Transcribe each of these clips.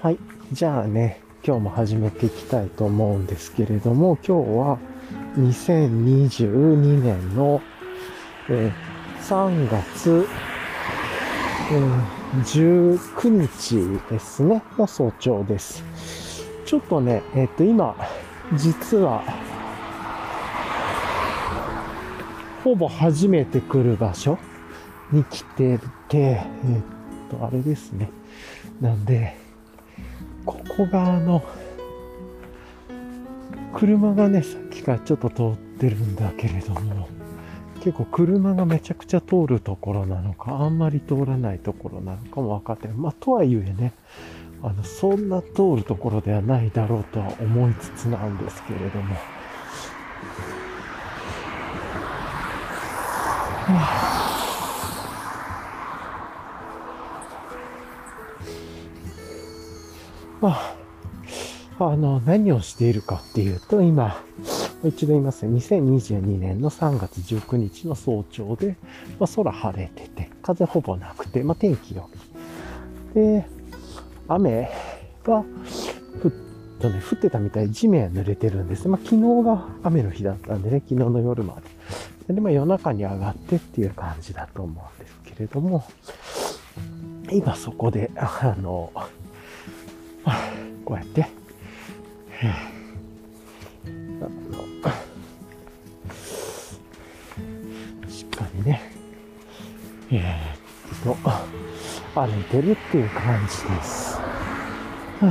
はい。じゃあね、今日も始めていきたいと思うんですけれども、今日は2022年の、えー3月、えー19日ですね、の早朝です。ちょっとね、えっ、と、今、実は、ほぼ初めて来る場所に来てて、えっ、と、あれですね。なんで、ここがあの、車がね、さっきからちょっと通ってるんだけれども、結構車がめちゃくちゃ通るところなのか、あんまり通らないところなのかも分かってない。まあ、とはいえね、あの、そんな通るところではないだろうとは思いつつなんですけれども。はあまあ、あの、何をしているかっていうと、今、一度言いますね。2022年の3月19日の早朝で、まあ、空晴れてて、風ほぼなくて、まあ、天気良い。で、雨がふっとね、降ってたみたい地面は濡れてるんです。まあ、昨日が雨の日だったんでね、昨日の夜まで。で、まあ、夜中に上がってっていう感じだと思うんですけれども、今そこで、あの、こうやって、しっかりね、え、っと、歩いてるっていう感じです。は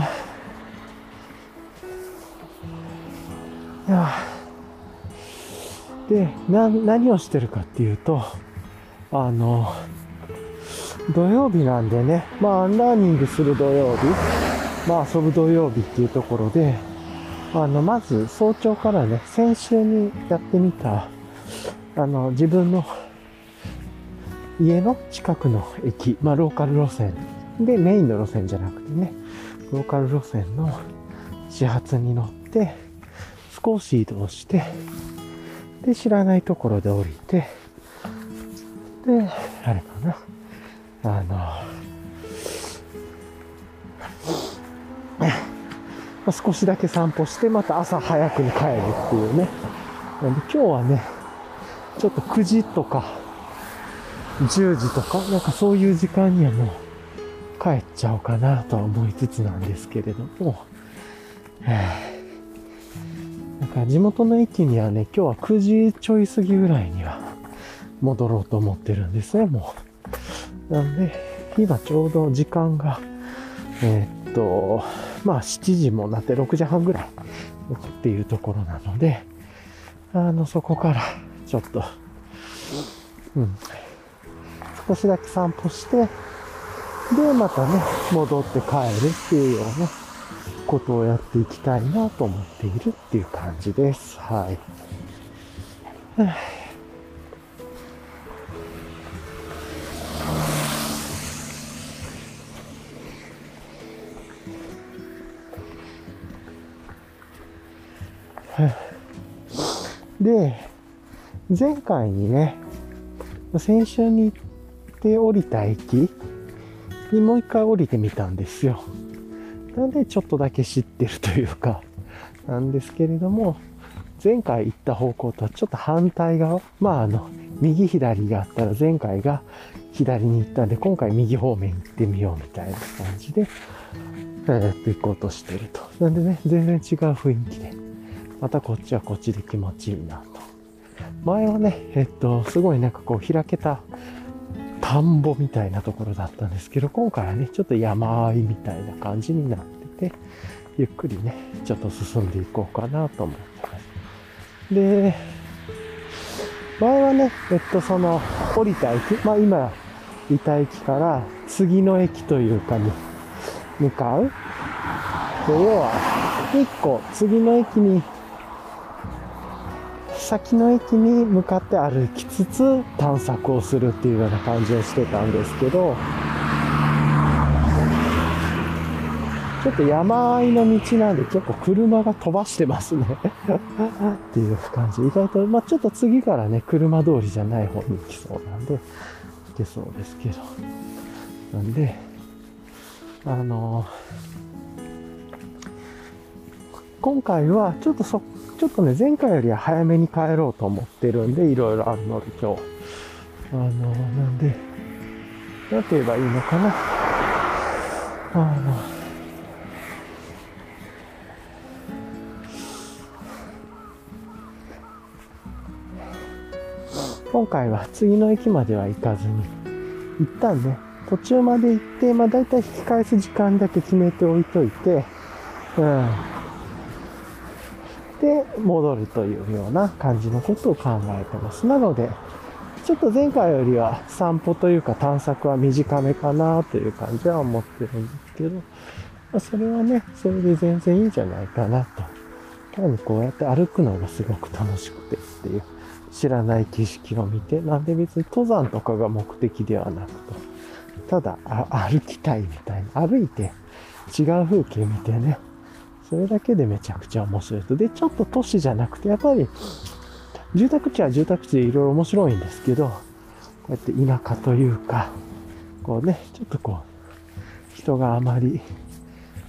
いやでな、何をしてるかっていうと、あの、土曜日なんでね、まあ、ラーニングする土曜日、まあ、遊ぶ土曜日っていうところで、あの、まず早朝からね、先週にやってみた、あの、自分の家の近くの駅、まあ、ローカル路線。で、メインの路線じゃなくてね、ローカル路線の始発に乗って、少し移動して、で、知らないところで降りて、で、あれかな、あの、あ少しだけ散歩して、また朝早くに帰るっていうね。なんで今日はね、ちょっと9時とか、10時とか、なんかそういう時間にはもう帰っちゃおうかなとは思いつつなんですけれども、なんか地元の駅にはね、今日は9時ちょい過ぎぐらいには戻ろうと思ってるんですね、もう。なんで、今ちょうど時間が、えーっと、まあ7時もなって6時半ぐらいっていうところなので、あの、そこからちょっと、うん、少しだけ散歩して、で、またね、戻って帰るっていうようなことをやっていきたいなと思っているっていう感じです。はい。で、前回にね、先週に行って降りた駅にもう一回降りてみたんですよ。なんでちょっとだけ知ってるというか、なんですけれども、前回行った方向とはちょっと反対側、まああの、右左があったら前回が左に行ったんで、今回右方面行ってみようみたいな感じで、えーっと行こうとしてると。なんでね、全然違う雰囲気で、またこっちはこっちで気持ちいいなと。前はね、えっと、すごいなんかこう開けた田んぼみたいなところだったんですけど、今回はね、ちょっと山あいみたいな感じになってて、ゆっくりね、ちょっと進んでいこうかなと思ってます。で、前はね、えっと、その、降りた駅、まあ今、いた駅から次の駅というかに向かう。で要は、一個、次の駅に先の駅に向かって歩きつつ探索をするっていうような感じをしてたんですけど、ちょっと山あいの道なんで結構車が飛ばしてますね っていう感じ。意外と、まあちょっと次からね、車通りじゃない方に行きそうなんで、行けそうですけど。なんで、あの今回はちょっとそ、ちょっとね、前回よりは早めに帰ろうと思ってるんで、いろいろあるので今日。あの、なんで、なんて言えばいいのかな。あの、今回は次の駅までは行かずに、一旦ね、途中まで行って、まあ大体引き返す時間だけ決めておいといて、うん。で、戻るというような感じのことを考えてます。なので、ちょっと前回よりは散歩というか探索は短めかなという感じは思ってるんですけど、まあ、それはね、それで全然いいんじゃないかなと。単にこうやって歩くのがすごく楽しくてっていう。知らない景色を見て、なんで別に登山とかが目的ではなくと、ただ歩きたいみたいな、歩いて違う風景見てね、それだけでめちゃくちゃ面白いと。で、ちょっと都市じゃなくて、やっぱり住宅地は住宅地でいろいろ面白いんですけど、こうやって田舎というか、こうね、ちょっとこう、人があまり、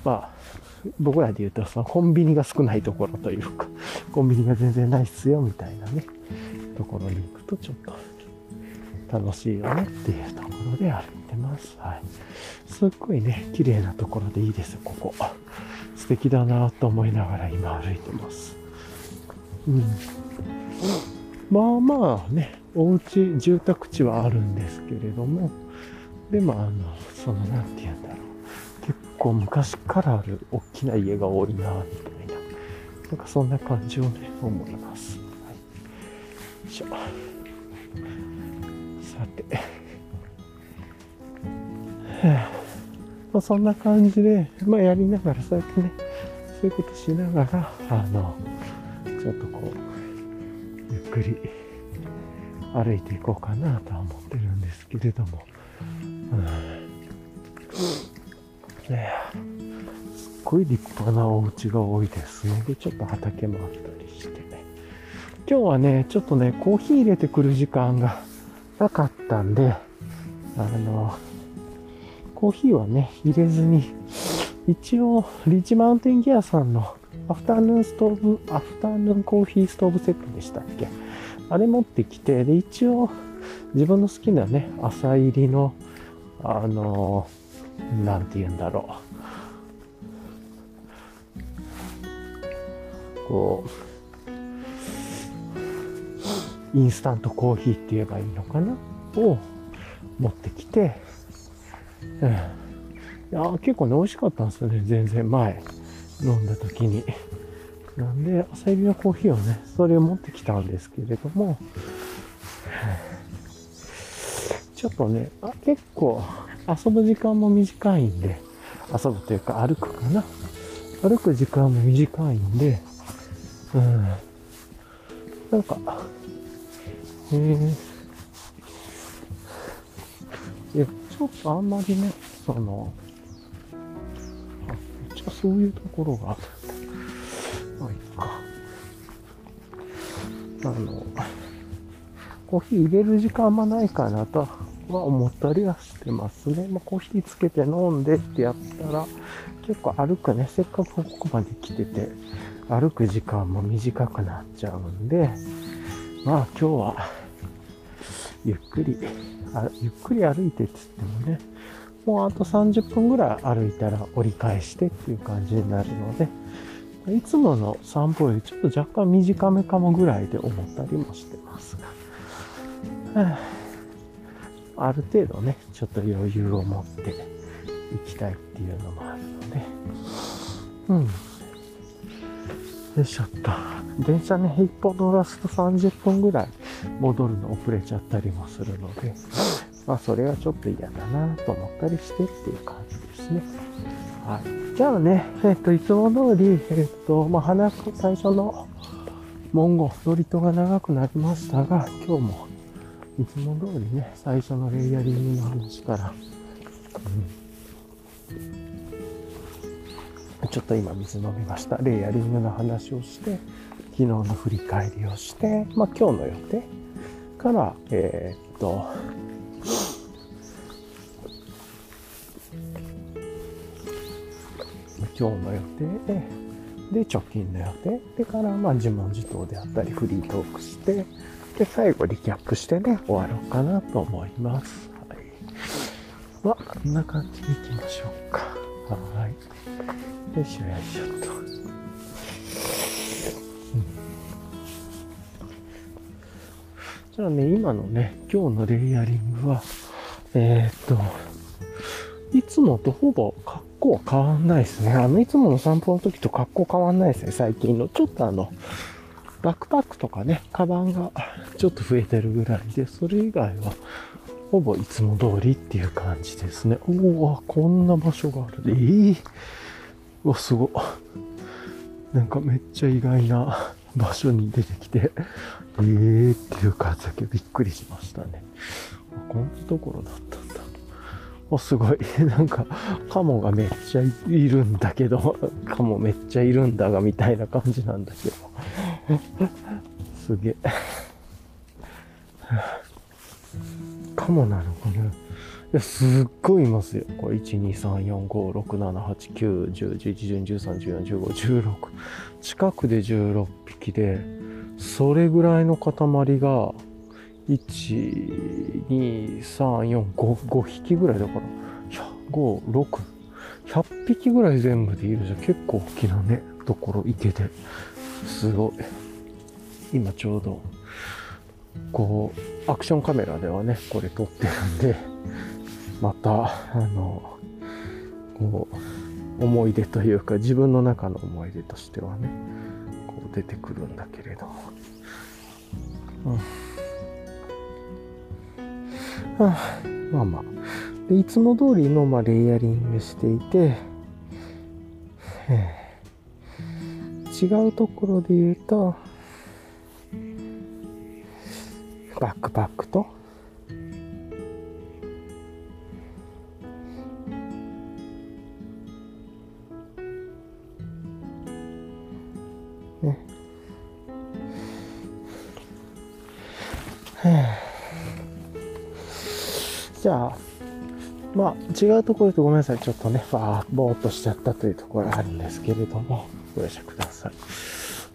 まあ、僕らで言うと、そのコンビニが少ないところというか、コンビニが全然ないっすよ、みたいなね、ところに行くとちょっと楽しいよねっていうところで歩いてます。はい。すっごいね、綺麗なところでいいですよ、ここ。素敵だなと思いながら今歩いてます。うん。まあまあね、お家、住宅地はあるんですけれども、でもあの、その、なんて言うんだろう。結構昔からある大きな家が多いな、みたいな。なんかそんな感じをね、思いますよい。しょさて。ま、そんな感じで、まあ、やりながらそうやってねそういうことしながらあのちょっとこうゆっくり歩いていこうかなとは思ってるんですけれども、うん、ねすっごい立派なお家が多いですね。でちょっと畑もあったりして。ね今日はね、ちょっとね、コーヒー入れてくる時間がなかったんで、あの、コーヒーはね、入れずに、一応、リッチマウンテンギアさんのアフターヌーンストーブ、アフターヌーンコーヒーストーブセットでしたっけ？あれ持ってきて、で、一応、自分の好きなね、朝入りの、あの、なんて言うんだろう。こう、インスタントコーヒーって言えばいいのかな？を持ってきて、うん、いや結構ね美味しかったんですよね全然前飲んだ時に。なんで朝入りのコーヒーをねそれを持ってきたんですけれども。ちょっとねあ結構遊ぶ時間も短いんで遊ぶというか歩くかな？歩く時間も短いんでうん。なんかへえ。え、ちょっとあんまりね、その、あ、一応そういうところがある。まあ、いいか。あの、コーヒー入れる時間あんまないかなとは思ったりはしてますね。まあ、コーヒーつけて飲んでってやったら、結構歩くね、せっかくここまで来てて、歩く時間も短くなっちゃうんで、まあ今日はゆっくりあ、ゆっくり歩いてっつってもね、もうあと30分ぐらい歩いたら折り返してっていう感じになるので、いつもの散歩よりちょっと若干短めかもぐらいで思ったりもしてますが、あ、ある程度ね、ちょっと余裕を持って行きたいっていうのもあるので、うん。よいしょっと。電車ね、一本乗らすと30分ぐらい戻るの遅れちゃったりもするので、まあそれはちょっと嫌だなと思ったりしてっていう感じですね。はい。じゃあね、えっ、と、いつも通り、えっ、と、まあ話す最初の文言、ノリトが長くなりましたが、今日もいつも通りね、最初のレイヤリングの話から、うん、ちょっと今水飲みました。レイヤリングの話をして、昨日の振り返りをして、まあ、今日の予定から、えー、っと、今日の予定で、で、貯金の予定。でから、まあ、自問自答であったり、フリートークして、で、最後リキャップしてね、終わろうかなと思います。はい。まあ、こんな感じでいきましょうか。はい。よいしょよいしょっと。じゃあね、今のね、今日のレイヤリングは、えー、っと、いつもとほぼ格好は変わんないですね。あの、いつもの散歩の時と格好変わんないですね、最近の。ちょっとあの、バックパックとかね、カバンがちょっと増えてるぐらいで、それ以外は、ほぼいつも通りっていう感じですね。おお、こんな場所がある。ええー、わ、すご。なんかめっちゃ意外な場所に出てきて、えーっていう感じだけびっくりしましたね。こんなところだったんだ。あ、すごい。なんか、カモがめっちゃいるんだけど、カモめっちゃいるんだが、みたいな感じなんだけど。すげえ。カモなのかね。すっごいいますよ。これ、1、2、3、4、5、6、7、8、9、10、11、12、13、14、15、16。近くで16匹で、それぐらいの塊が、1、2、3、4、5、5匹ぐらいだから、5、6、100匹ぐらい全部でいるじゃん。結構大きなね、ところ、池で。すごい。今ちょうど、こう、アクションカメラではね、これ撮ってるんで、また、あの、こう、思い出というか、自分の中の思い出としてはね、こう出てくるんだけれど。うん。はあ、まあまあ。で、いつも通りの、まあ、レイヤリングしていて、違うところで言うと、バックパックと、まあ、違うところとごめんなさい。ちょっとね、わー、ぼーっとしちゃったというところがあるんですけれども、ご容赦ください。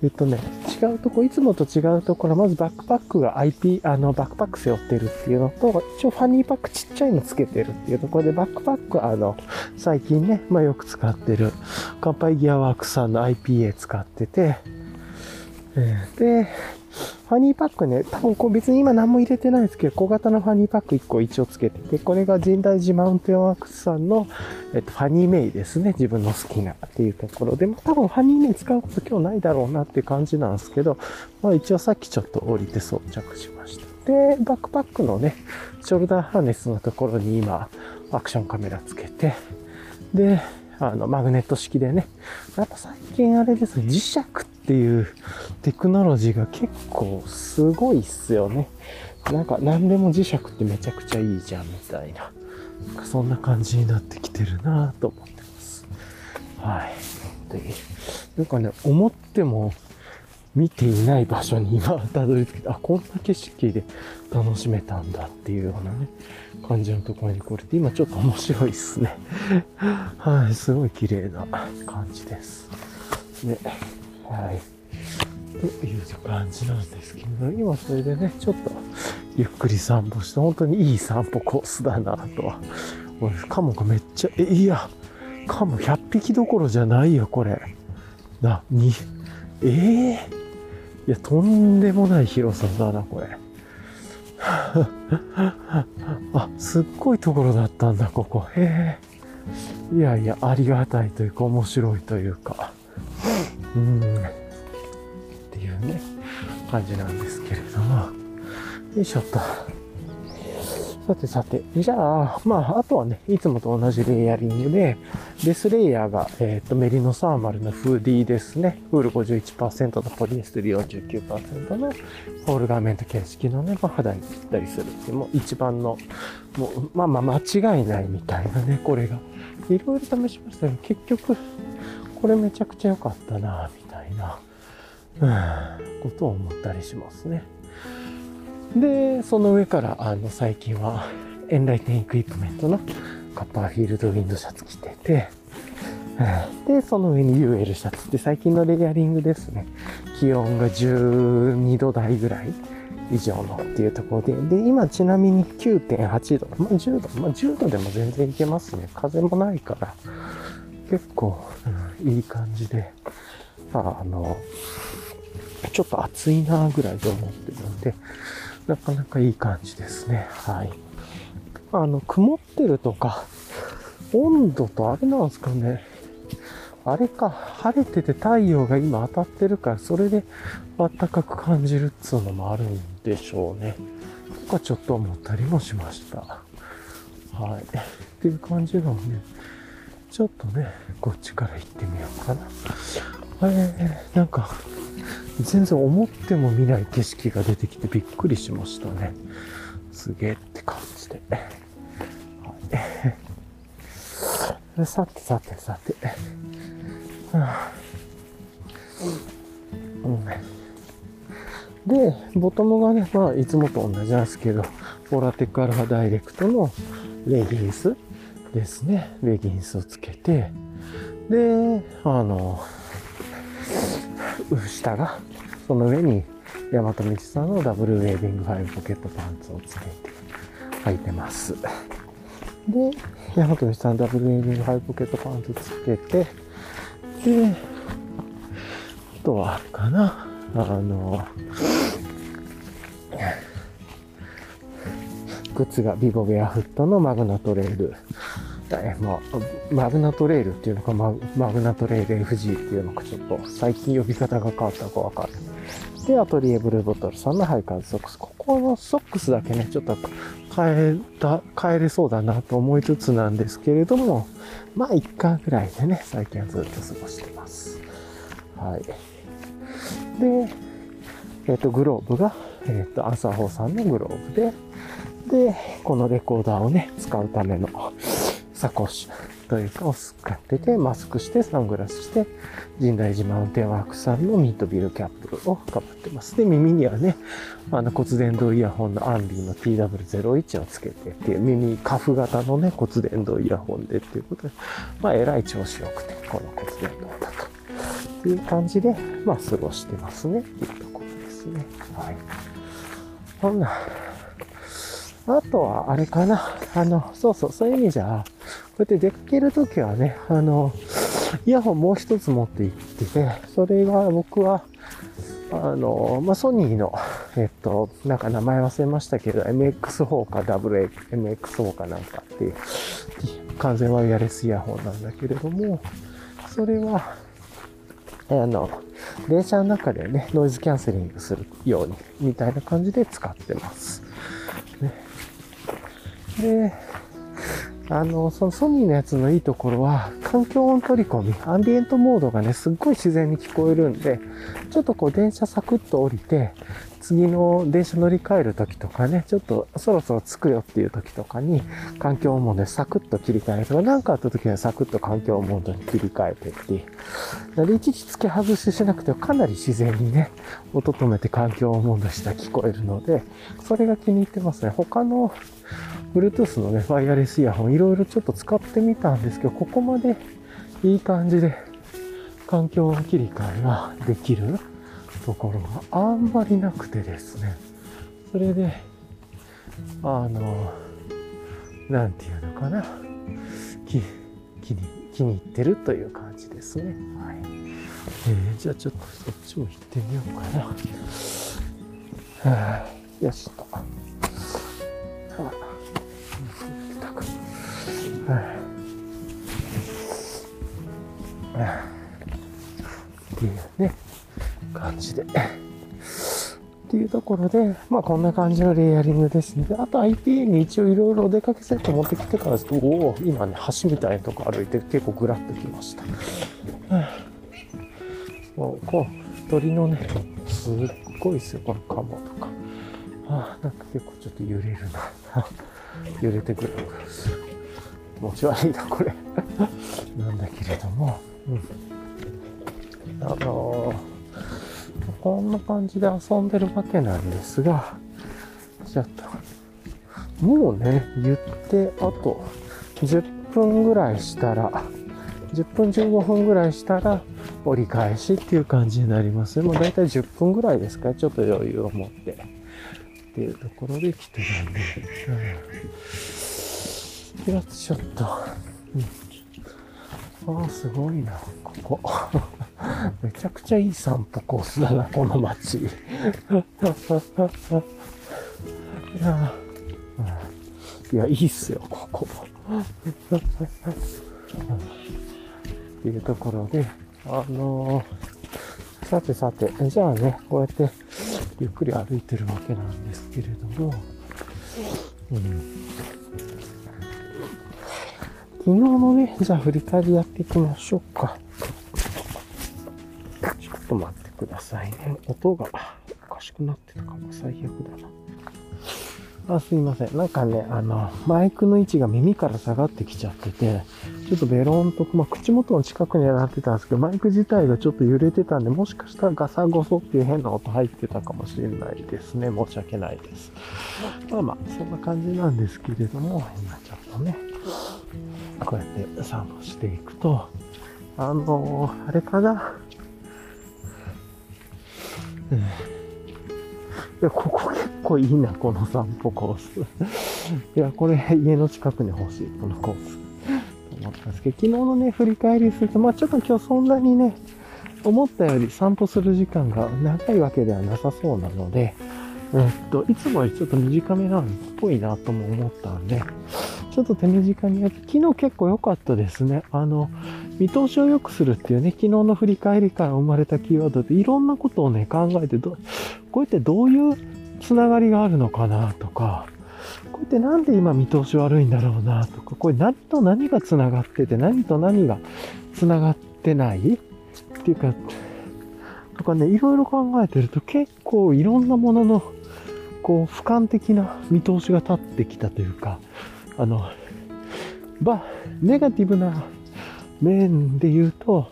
えっとね、違うとこ、いつもと違うところ、まずバックパックが IP、あの、バックパック背負ってるっていうのと、一応ファニーパックちっちゃいのつけてるっていうところで、バックパックあの、最近ね、まあよく使ってる、乾杯ギアワークさんの IPA 使ってて、え、で、ファニーパックね、多分こう別に今何も入れてないですけど、小型のファニーパック1個一応つけてて、これが深大寺マウンテンワークスさんの、えっと、ファニーメイですね。自分の好きなっていうところで、まあ多分ファニーメイ使うこと今日ないだろうなっていう感じなんですけど、まあ一応さっきちょっと降りて装着しました。で、バックパックのね、ショルダーハーネスのところに今、アクションカメラつけて、で、あの、マグネット式でね、やっぱ最近あれですね、磁石っていうテクノロジーが結構すごいっすよね。なんか何でも磁石ってめちゃくちゃいいじゃんみたいな。なんかそんな感じになってきてるなと思ってます。はい。で、なんかね、思っても見ていない場所に今たどり着けて、あ、こんな景色で楽しめたんだっていうようなね、感じのところに来れて、今ちょっと面白いっすね。はい、すごい綺麗な感じです。ね。はい。という感じなんですけど、今それでね、ちょっとゆっくり散歩して、本当にいい散歩コースだなとは。カモがめっちゃ、え、いや、カモ100匹どころじゃないよ、これ。な、に、ええー、いや、とんでもない広さだな、これ。あ、すっごいところだったんだ、ここ。へえ。いやいや、ありがたいというか、面白いというか。うん。っていうね、感じなんですけれども。よいしょっと。さてさて、じゃあ、まあ、あとはね、いつもと同じレイヤリングで、ベスレイヤーが、えっ、ー、と、メリノサーマルのフーディーですね。ウール51%のポリエステル49%のホールガーメント形式のね、まあ、肌にぴったりするっていう、もう一番の、もう、まあまあ間違いないみたいなね、これが。いろいろ試しましたけど、結局、これめちゃくちゃ良かったな、みたいな、うん、ことを思ったりしますね。で、その上から、あの、最近は、エンライテンエクイプメントのカッパーフィールドウィンドシャツ着てて、で、その上に UL シャツって最近のレイヤリングですね。気温が12度台ぐらい以上のっていうところで、で、今ちなみに9.8度、まあ10度、まあ10度でも全然いけますね。風もないから、結構、うん、いい感じで、ああの、ちょっと暑いなぐらいで思ってるんで、なかなかいい感じですね。はい。あの、曇ってるとか、温度とあれなんですかね。あれか、晴れてて太陽が今当たってるから、それで暖かく感じるっつうのもあるんでしょうね。とかちょっと思ったりもしました。はい。っていう感じなので、ちょっとね、こっちから行ってみようかな。あれ、なんか、全然思っても見ない景色が出てきてびっくりしましたね。すげえって感じで。はい、さてさてさて。で、ボトムがね、まあ、いつもと同じなんですけど、フォラテックアルファダイレクトのレギンスですね。レギンスをつけて、で、あの、下が、その上に、大和道さんのダブルウェービングファイブポケットパンツをつけて履いてます。で、大和道さんダブルウェービングファイブポケットパンツつけて、で、あとは、かな、あの、靴がビボベアフットのマグナトレール。えまあ、マグナトレールっていうのかマ、マグナトレール FG っていうのか、ちょっと最近呼び方が変わったかわかる。で、アトリエブルーボトルさんのハイカーズソックス。ここのソックスだけね、ちょっと変えた、変えれそうだなと思いつつなんですけれども、まあ、1巻ぐらいでね、最近はずっと過ごしてます。はい。で、えっ、ー、と、グローブが、えっ、ー、と、アンサー4さんのグローブで、で、このレコーダーをね、使うためのサコッシュ。というかを使ってて、マスクしてサングラスして、神大寺マウンテンワークさんのミートビルキャップをかぶってます。で、耳にはね、あの骨伝導イヤホンのアンリーの TW01 をつけてっていう、耳、カフ型のね、骨伝導イヤホンでっていうことで、まあ、えらい調子よくて、この骨伝導だと。っていう感じで、まあ、過ごしてますね、っていうところですね。はい。ほんな、あとは、あれかな。あの、そうそう、そういう意味じゃ、こうやって出かけるときはね、あの、イヤホンもう一つ持って行ってて、それが僕は、あの、まあ、ソニーの、えっと、なんか名前忘れましたけど、MX4 か WMX4 かなんかっていう、完全ワイヤレスイヤホンなんだけれども、それは、あの、電車の中でね、ノイズキャンセリングするように、みたいな感じで使ってます。ね、で、あの、そのソニーのやつのいいところは、環境音取り込み、アンビエントモードがね、すっごい自然に聞こえるんで、ちょっとこう電車サクッと降りて、次の電車乗り換える時とかね、ちょっとそろそろ着くよっていう時とかに、環境モードでサクッと切り替えるとか、何かあった時はサクッと環境モードに切り替えてっていう。で、いちいち付け外ししなくてもかなり自然にね、音止めて環境モードしたら聞こえるので、それが気に入ってますね。他の Bluetooth のね、ワイヤレスイヤホンいろいろちょっと使ってみたんですけど、ここまでいい感じで環境切り替えができるところがあんまりなくてですね。それで、あの、なんていうのかな。気気に気に入ってるという感じですね。はい。えー、じゃあちょっとそっちも行ってみようかな。はあ、よしと。はあっていうね、感じで。っていうところで、まあこんな感じのレイヤリングですね。あと IPA に一応いろいろお出かけセット持ってきてからですと、おお、今ね、橋みたいなとこ歩いて結構グラッときました。もう、こう、鳥のね、すっごいですよ、このカモとか。あなんか結構ちょっと揺れるな。揺れてグラグラする。気持ち悪いな、これ。なんだけれども、うん。あのー、こんな感じで遊んでるわけなんですが、ちょっと、もうね、言って、あと10分ぐらいしたら、10分15分ぐらいしたら折り返しっていう感じになりますもう大体10分ぐらいですか？ちょっと余裕を持ってっていうところで来てるんで、うん、ピラツショット、うん、ああすごいな。ここ。めちゃくちゃいい散歩コースだなこの街。いや、いやいいっすよここ。っていうところで、あのー、さてさて、じゃあね、こうやってゆっくり歩いてるわけなんですけれども、うん、昨日のね、じゃあ振り返りやっていきましょうか。ちょっと待ってくださいね。音がおかしくなってたかも最悪だな。あ、すいません。なんかね、あの、マイクの位置が耳から下がってきちゃってて、ちょっとベロンと、まあ、口元の近くにはなってたんですけど、マイク自体がちょっと揺れてたんで、もしかしたらガサゴソっていう変な音入ってたかもしれないですね。申し訳ないです。まあまあ、そんな感じなんですけれども、今ちょっとね、こうやって散歩していくと、あのー、あれかな、うんいや、ここ結構いいな、この散歩コース。いや、これ家の近くに欲しい、このコース。と思ったんですけど、昨日のね、振り返りすると、まあちょっと今日そんなにね、思ったより散歩する時間が長いわけではなさそうなので、えっと、いつもよりちょっと短めなんっぽいなとも思ったんで、ちょっと手短にやって、昨日結構良かったですね。あの、見通しを良くするっていうね、昨日の振り返りから生まれたキーワードでいろんなことをね、考えてど、こうやってどういうつながりがあるのかなとか、こうやってなんで今見通し悪いんだろうなとか、これ何と何がつながってて、何と何がつながってないっていうか、とかね、いろいろ考えてると結構いろんなものの、こう、俯瞰的な見通しが立ってきたというか、あの、ば、ネガティブな面で言うと、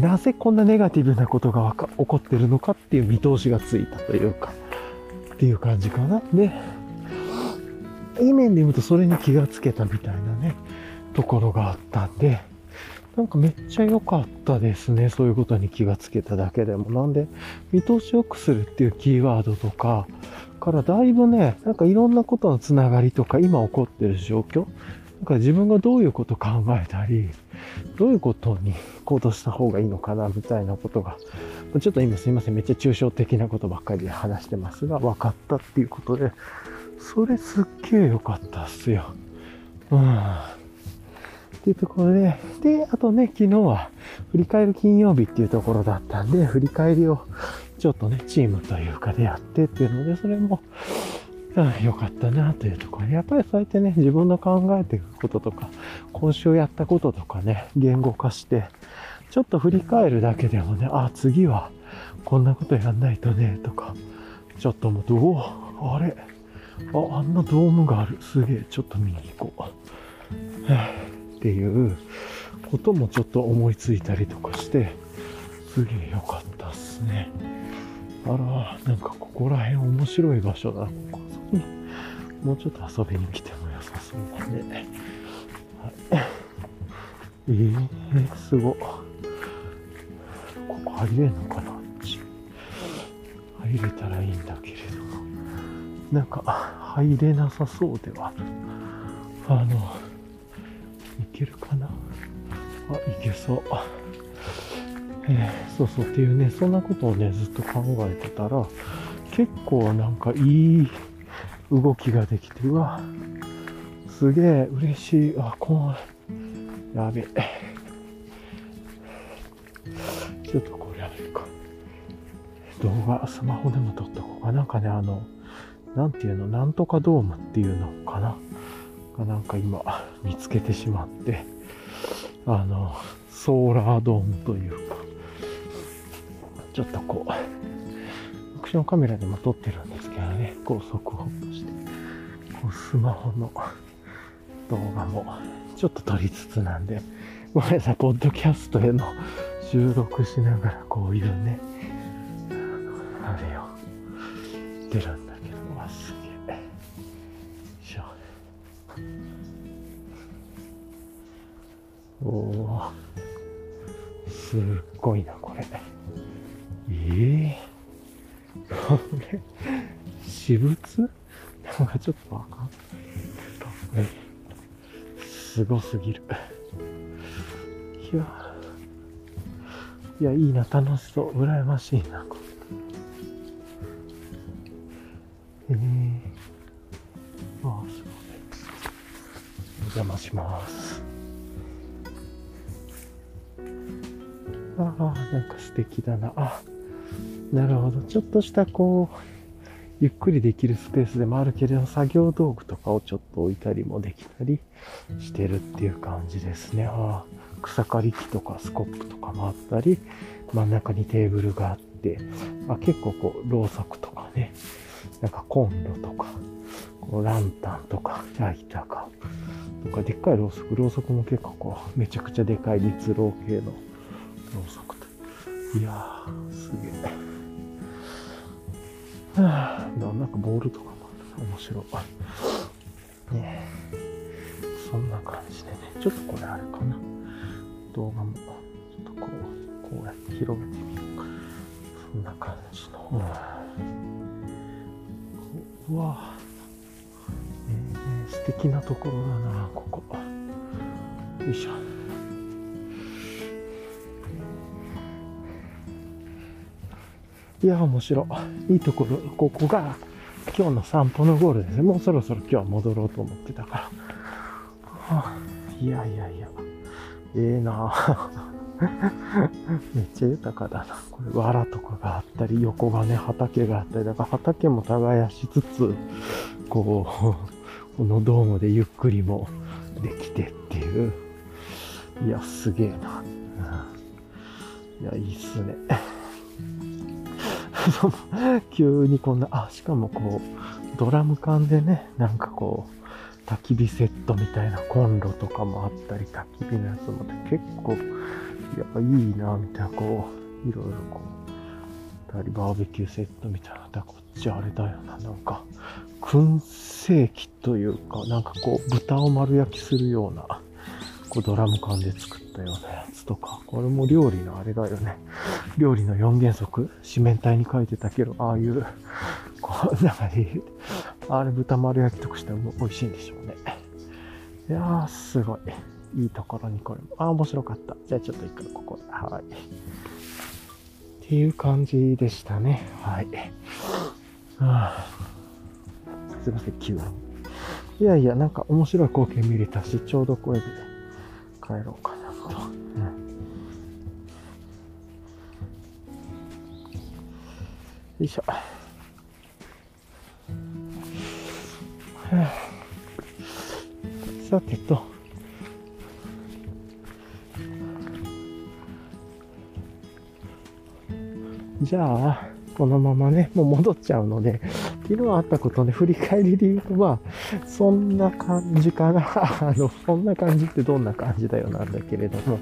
なぜこんなネガティブなことが起こってるのかっていう見通しがついたというか、っていう感じかな。で、いい面で言うとそれに気がつけたみたいなね、ところがあったんで、なんかめっちゃ良かったですね。そういうことに気がつけただけでも。なんで、見通し良くするっていうキーワードとか、からだいぶね、なんかいろんなことのつながりとか、今起こってる状況、なんか自分がどういうこと考えたり、どういうことに行動した方がいいのかな、みたいなことが、ちょっと今すいません、めっちゃ抽象的なことばっかりで話してますが、分かったっていうことで、それすっげえ良かったっすよ。うん。っていうところで、で、あとね、昨日は振り返る金曜日っていうところだったんで、振り返りをちょっとね、チームというかでやってっていうので、それも、良かったなというところ。やっぱりそうやってね、自分の考えていくこととか、今週やったこととかね、言語化して、ちょっと振り返るだけでもね、あ、次はこんなことやんないとね、とか、ちょっと思うと、おあれあ、あんなドームがある。すげえ、ちょっと見に行こう。っていうこともちょっと思いついたりとかして、すげえ良かったっすね。あら、なんかここら辺面白い場所だ。ここもうちょっと遊びに来ても良さそうだね。はい。えー、すご。ここ入れんのかな入れたらいいんだけれども。なんか、入れなさそうではある。あの、いけるかなあ、いけそう。えー、そうそうっていうね、そんなことをね、ずっと考えてたら、結構なんかいい動きができて、うわ、すげえ嬉しい。あ、こう、やべえ。ちょっとこれやめるか。動画、スマホでも撮っとこうか。なんかね、あの、なんていうの、なんとかドームっていうのかな。がなんか今見つけてしまって、あの、ソーラードームというか、ちょっとこう、アクションカメラでも撮ってるんですけどね、高速ホップして、こうスマホの動画も。ちょっと撮りつつなんで、ごめんなさい、ポッドキャストへの収録しながらこういうね、あれを。出るんだけど、わ、すげえ。しょ。おごいな、これ。ええこれ、私物？なんかちょっとわかんない。すごすぎる。いや、いや、いいな、楽しそう。羨ましいな。ええー。ああ、すごい。お邪魔します。ああ、なんか素敵だな。あ、なるほど。ちょっとしたこう、ゆっくりできるスペースでもあるけれど、作業道具とかをちょっと置いたりもできたりしてるっていう感じですね。あ草刈り機とかスコップとかもあったり、真ん中にテーブルがあって、あ結構こう、ろうそくとかね、なんかコンロとか、こうランタンとか、ライターか、とか、でっかいろうそく、ろうそくも結構こう、めちゃくちゃでかい立ろう系のろうそくと。いやー、すげえ。はあ、なんかボールとかもある面白い。ねそんな感じでね、ちょっとこれあれかな。動画も、ちょっとこう、こうやって広げてみようか。そんな感じの。うわえー、素敵なところだな、ここ。よいしょ。いや、面白い。いいところ、ここが今日の散歩のゴールですね。もうそろそろ今日は戻ろうと思ってたから。はあ、いやいやいや、ええー、な めっちゃ豊かだな。これ、藁とかがあったり、横がね、畑があったり、だから畑も耕しつつ、こう、このドームでゆっくりもできてっていう。いや、すげえな。いや、いいっすね。急にこんな、あ、しかもこう、ドラム缶でね、なんかこう、焚き火セットみたいなコンロとかもあったり、焚き火のやつも結構、いや、いいな、みたいな、こう、いろいろこう、たりバーベキューセットみたいな、だこっちあれだよな、なんか、燻製機というか、なんかこう、豚を丸焼きするような、こうドラム缶で作ったようなやつとか、これも料理のあれだよね。料理の4原則、四面体に書いてたけど、ああいう、こう、中に、あれ豚丸焼きとかしても美味しいんでしょうね。いやー、すごい。いいところにこれも。あ、面白かった。じゃあちょっと一回ここで。はい。っていう感じでしたね。はい。はあ、すいません、急に。いやいや、なんか面白い光景見れたし、ちょうどこれで帰ろうかなと。うんよいしょ。さてと。じゃあ、このままね、もう戻っちゃうので、昨日あったことね、振り返りで言うと、まあ、そんな感じかな。あの、そんな感じってどんな感じだよなんだけれども。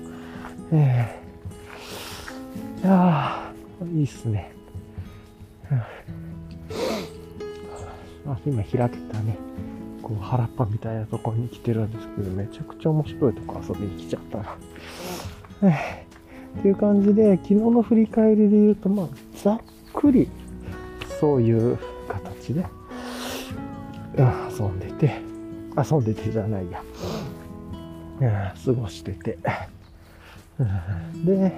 えー、いやー、いいっすね。あ今開けたね、こう原っぱみたいなところに来てるんですけど、めちゃくちゃ面白いとこ遊びに来ちゃったな。っていう感じで、昨日の振り返りで言うと、まあ、ざっくり、そういうで、遊んでて、遊んでてじゃないや、過ごしてて、で、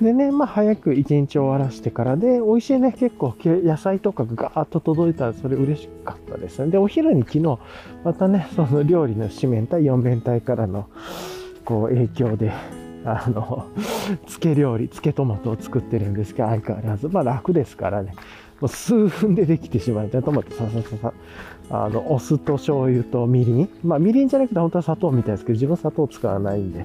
でね、まあ早く一日終わらしてからで、美味しいね、結構野菜とかがガーッと届いたらそれ嬉しかったですね。で、お昼に昨日、またね、その料理の四面体、四面体からの、こう影響で、あの、漬け料理、漬けトマトを作ってるんですけど、相変わらず、まあ楽ですからね。もう数分でできてしまう。トマトささささ、あの、お酢と醤油とみりん。まあ、みりんじゃなくて本当は砂糖みたいですけど、自分砂糖使わないんで、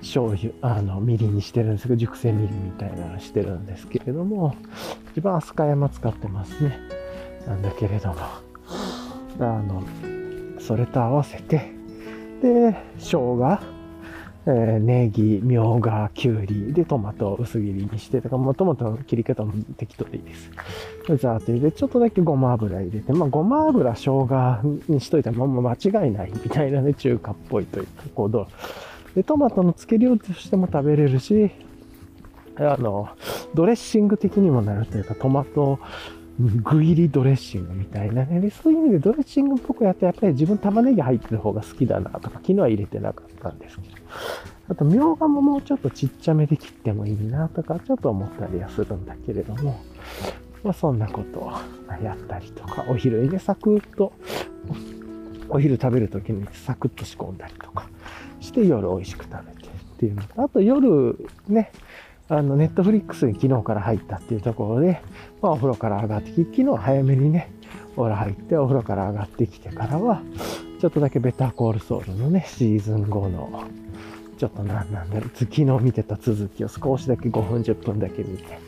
醤油、あの、みりんにしてるんですけど、熟成みりんみたいなのしてるんですけれども、一番飛鳥山使ってますね。なんだけれども、あの、それと合わせて、で、生姜、えー、ネギ、みょうが、きゅうり、で、トマトを薄切りにして、とか、もうトマトの切り方も適当でいいです。ザーッと入れて、ちょっとだけごま油入れて、まあ、ごま油、生姜にしといたら、もう間違いないみたいなね、中華っぽいというか、こう、どで、トマトの漬け料理としても食べれるし、あの、ドレッシング的にもなるというか、トマト具入りドレッシングみたいなね。で、そういう意味でドレッシングっぽくやってやっぱり自分玉ねぎ入ってる方が好きだなとか、昨日は入れてなかったんですけど。あと、みょうがももうちょっとちっちゃめで切ってもいいなとか、ちょっと思ったりはするんだけれども、まあ、そんなことをやったりとか、お昼にね、サクッと、お昼食べるときにサクッと仕込んだりとかして夜美味しく食べてっていうのと、あと夜ね、あの、ネットフリックスに昨日から入ったっていうところで、まあお風呂から上がってき、昨日早めにね、お風呂入ってお風呂から上がってきてからは、ちょっとだけベターコールソウルのね、シーズン後の、ちょっと何なんだろう、昨日見てた続きを少しだけ5分10分だけ見て、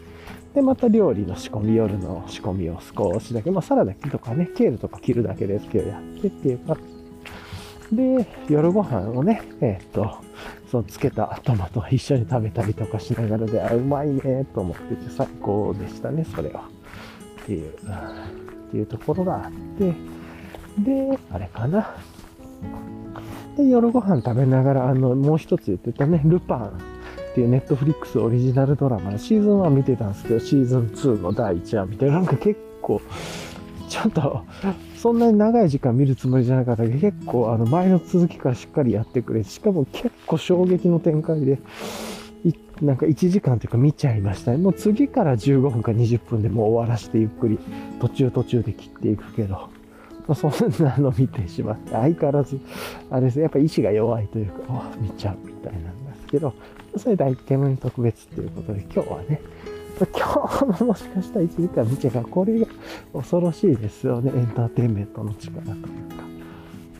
で、また料理の仕込み、夜の仕込みを少しだけ、まあサラダとかね、ケールとか切るだけですけどやってっていうか、で、夜ご飯をね、えー、っと、その漬けたトマト一緒に食べたりとかしながらで、あ、うまいねと思ってて最高でしたね、それは。っていう、っていうところがあって、で、あれかな。で、夜ご飯食べながら、あの、もう一つ言ってたね、ルパンっていうネットフリックスオリジナルドラマ、シーズン1見てたんですけど、シーズン2の第1話見て、なんか結構、ちょっと、そんなに長い時間見るつもりじゃなかったけど、結構あの前の続きからしっかりやってくれてしかも結構衝撃の展開で、なんか1時間というか見ちゃいましたね。もう次から15分か20分でもう終わらせてゆっくり途中途中で切っていくけど、ま、そんなの見てしまって、相変わらず、あれですねやっぱ意志が弱いというか、お見ちゃうみたいなんですけど、それ大煙特別っていうことで今日はね、今日ももしかしたら1時間見ちゃうか、これが恐ろしいですよね。エンターテインメントの力というか、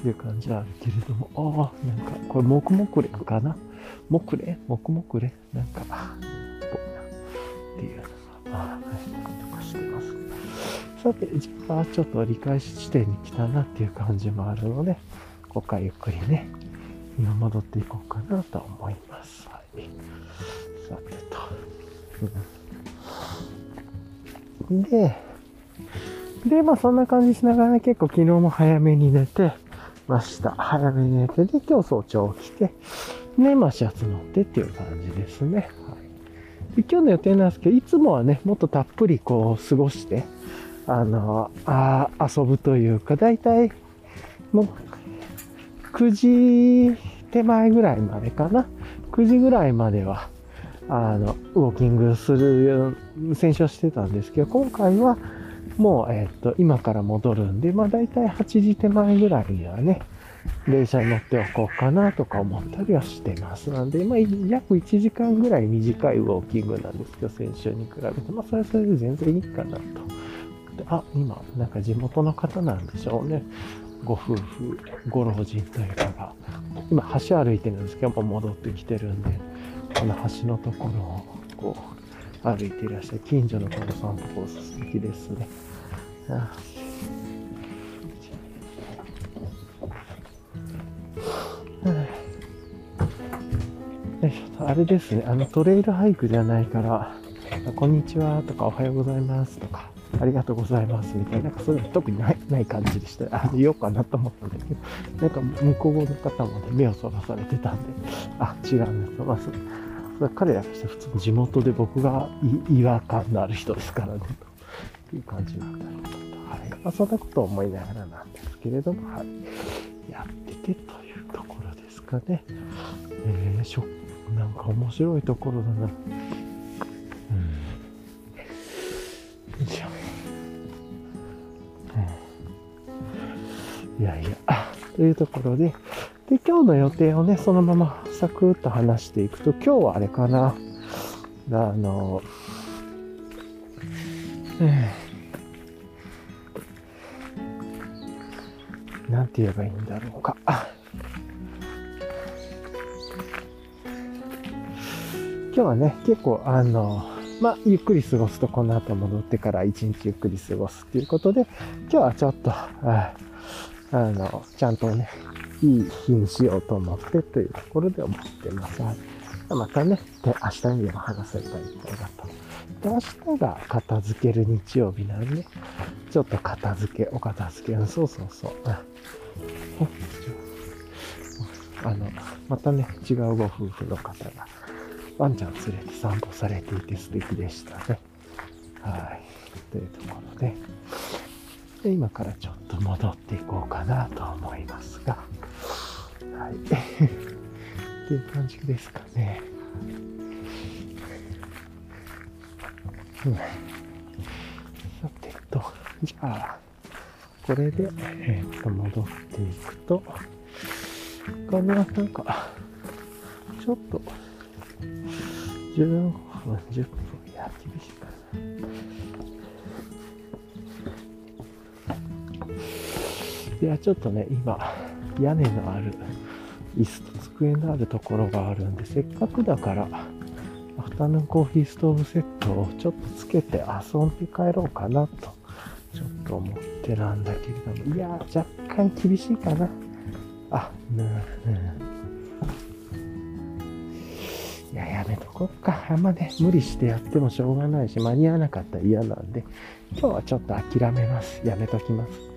いう感じはあるけれども、ああ、なんか、これ、黙々れかな？黙れ黙々れなんか、ぽいな。っていうのが、ああ、はい、とか。さて、じゃあ、ちょっと折り返し地点に来たなっていう感じもあるので、ここからゆっくりね、今戻っていこうかなと思います。はい。さてと。で、で、まあそんな感じしながらね、結構昨日も早めに寝てました。早めに寝て、で、今日早朝起きて、ね、まあシャツ乗ってっていう感じですね。はい、で今日の予定なんですけど、いつもはね、もっとたっぷりこう過ごして、あの、あ遊ぶというか、だいたいもう9時手前ぐらいまでかな。9時ぐらいまでは、あの、ウォーキングする、選手をしてたんですけど、今回はもう、えっ、と、今から戻るんで、まあ大体8時手前ぐらいにはね、電車に乗っておこうかなとか思ったりはしてます。なんで、まあ、約1時間ぐらい短いウォーキングなんですけど、先週に比べて、まあ、それはそれで全然いいかなと。であ、今、なんか地元の方なんでしょうね。ご夫婦、ご老人というかが、今橋歩いてるんですけど、戻ってきてるんで、この橋のところをこう歩いていらっしゃる近所の方さんとこ素敵ですね。ああれですね、あのトレイルハイクじゃないから、こんにちはとかおはようございますとか、ありがとうございますみたいな、なんかそういうの特にないない感じでした。あの言おうかなと思ったんだけど、なんか向こうの方もね、目をそらされてたんで、あ、違うんです。まあ彼らとして普通に地元で僕が 違和感のある人ですからね、という感じなんだろうなと。はい。まあ、そんなことを思いながらなんですけれども、はい。やっててというところですかね。えー、しょ、なんか面白いところだな。うん。よいいやいや、というところで、で、今日の予定をね、そのままサクッと話していくと、今日はあれかな。あの、えー、なんて言えばいいんだろうか。今日はね、結構あの、まあ、ゆっくり過ごすと、この後戻ってから一日ゆっくり過ごすっていうことで、今日はちょっと、あの、ちゃんとね、いい日にしようと思ってというところで思ってます。またね、で明日にでも話せたらいいかなと。で、明日が片付ける日曜日なんで、ちょっと片付け、お片付け、そうそうそう。あの、またね、違うご夫婦の方が、ワンちゃん連れて散歩されていて素敵でしたね。はい。というところで、で今からちょっと戻っていこうかなと思いますが、はい。っていう感じですかね。うん、さてと、じゃあ、これで、えー、っと、戻っていくと、他のなんか、ちょっと、15分、10分、いや、厳しいかな。いや、ちょっとね、今、屋根のある、椅子と机のあるところがあるんで、せっかくだから、アフタヌーンコーヒーストーブセットをちょっとつけて遊んで帰ろうかなと、ちょっと思ってなんだけれども、いや、若干厳しいかな。あ、うん、うん。いや、やめとこっか。あんまね、無理してやってもしょうがないし、間に合わなかったら嫌なんで、今日はちょっと諦めます。やめときます。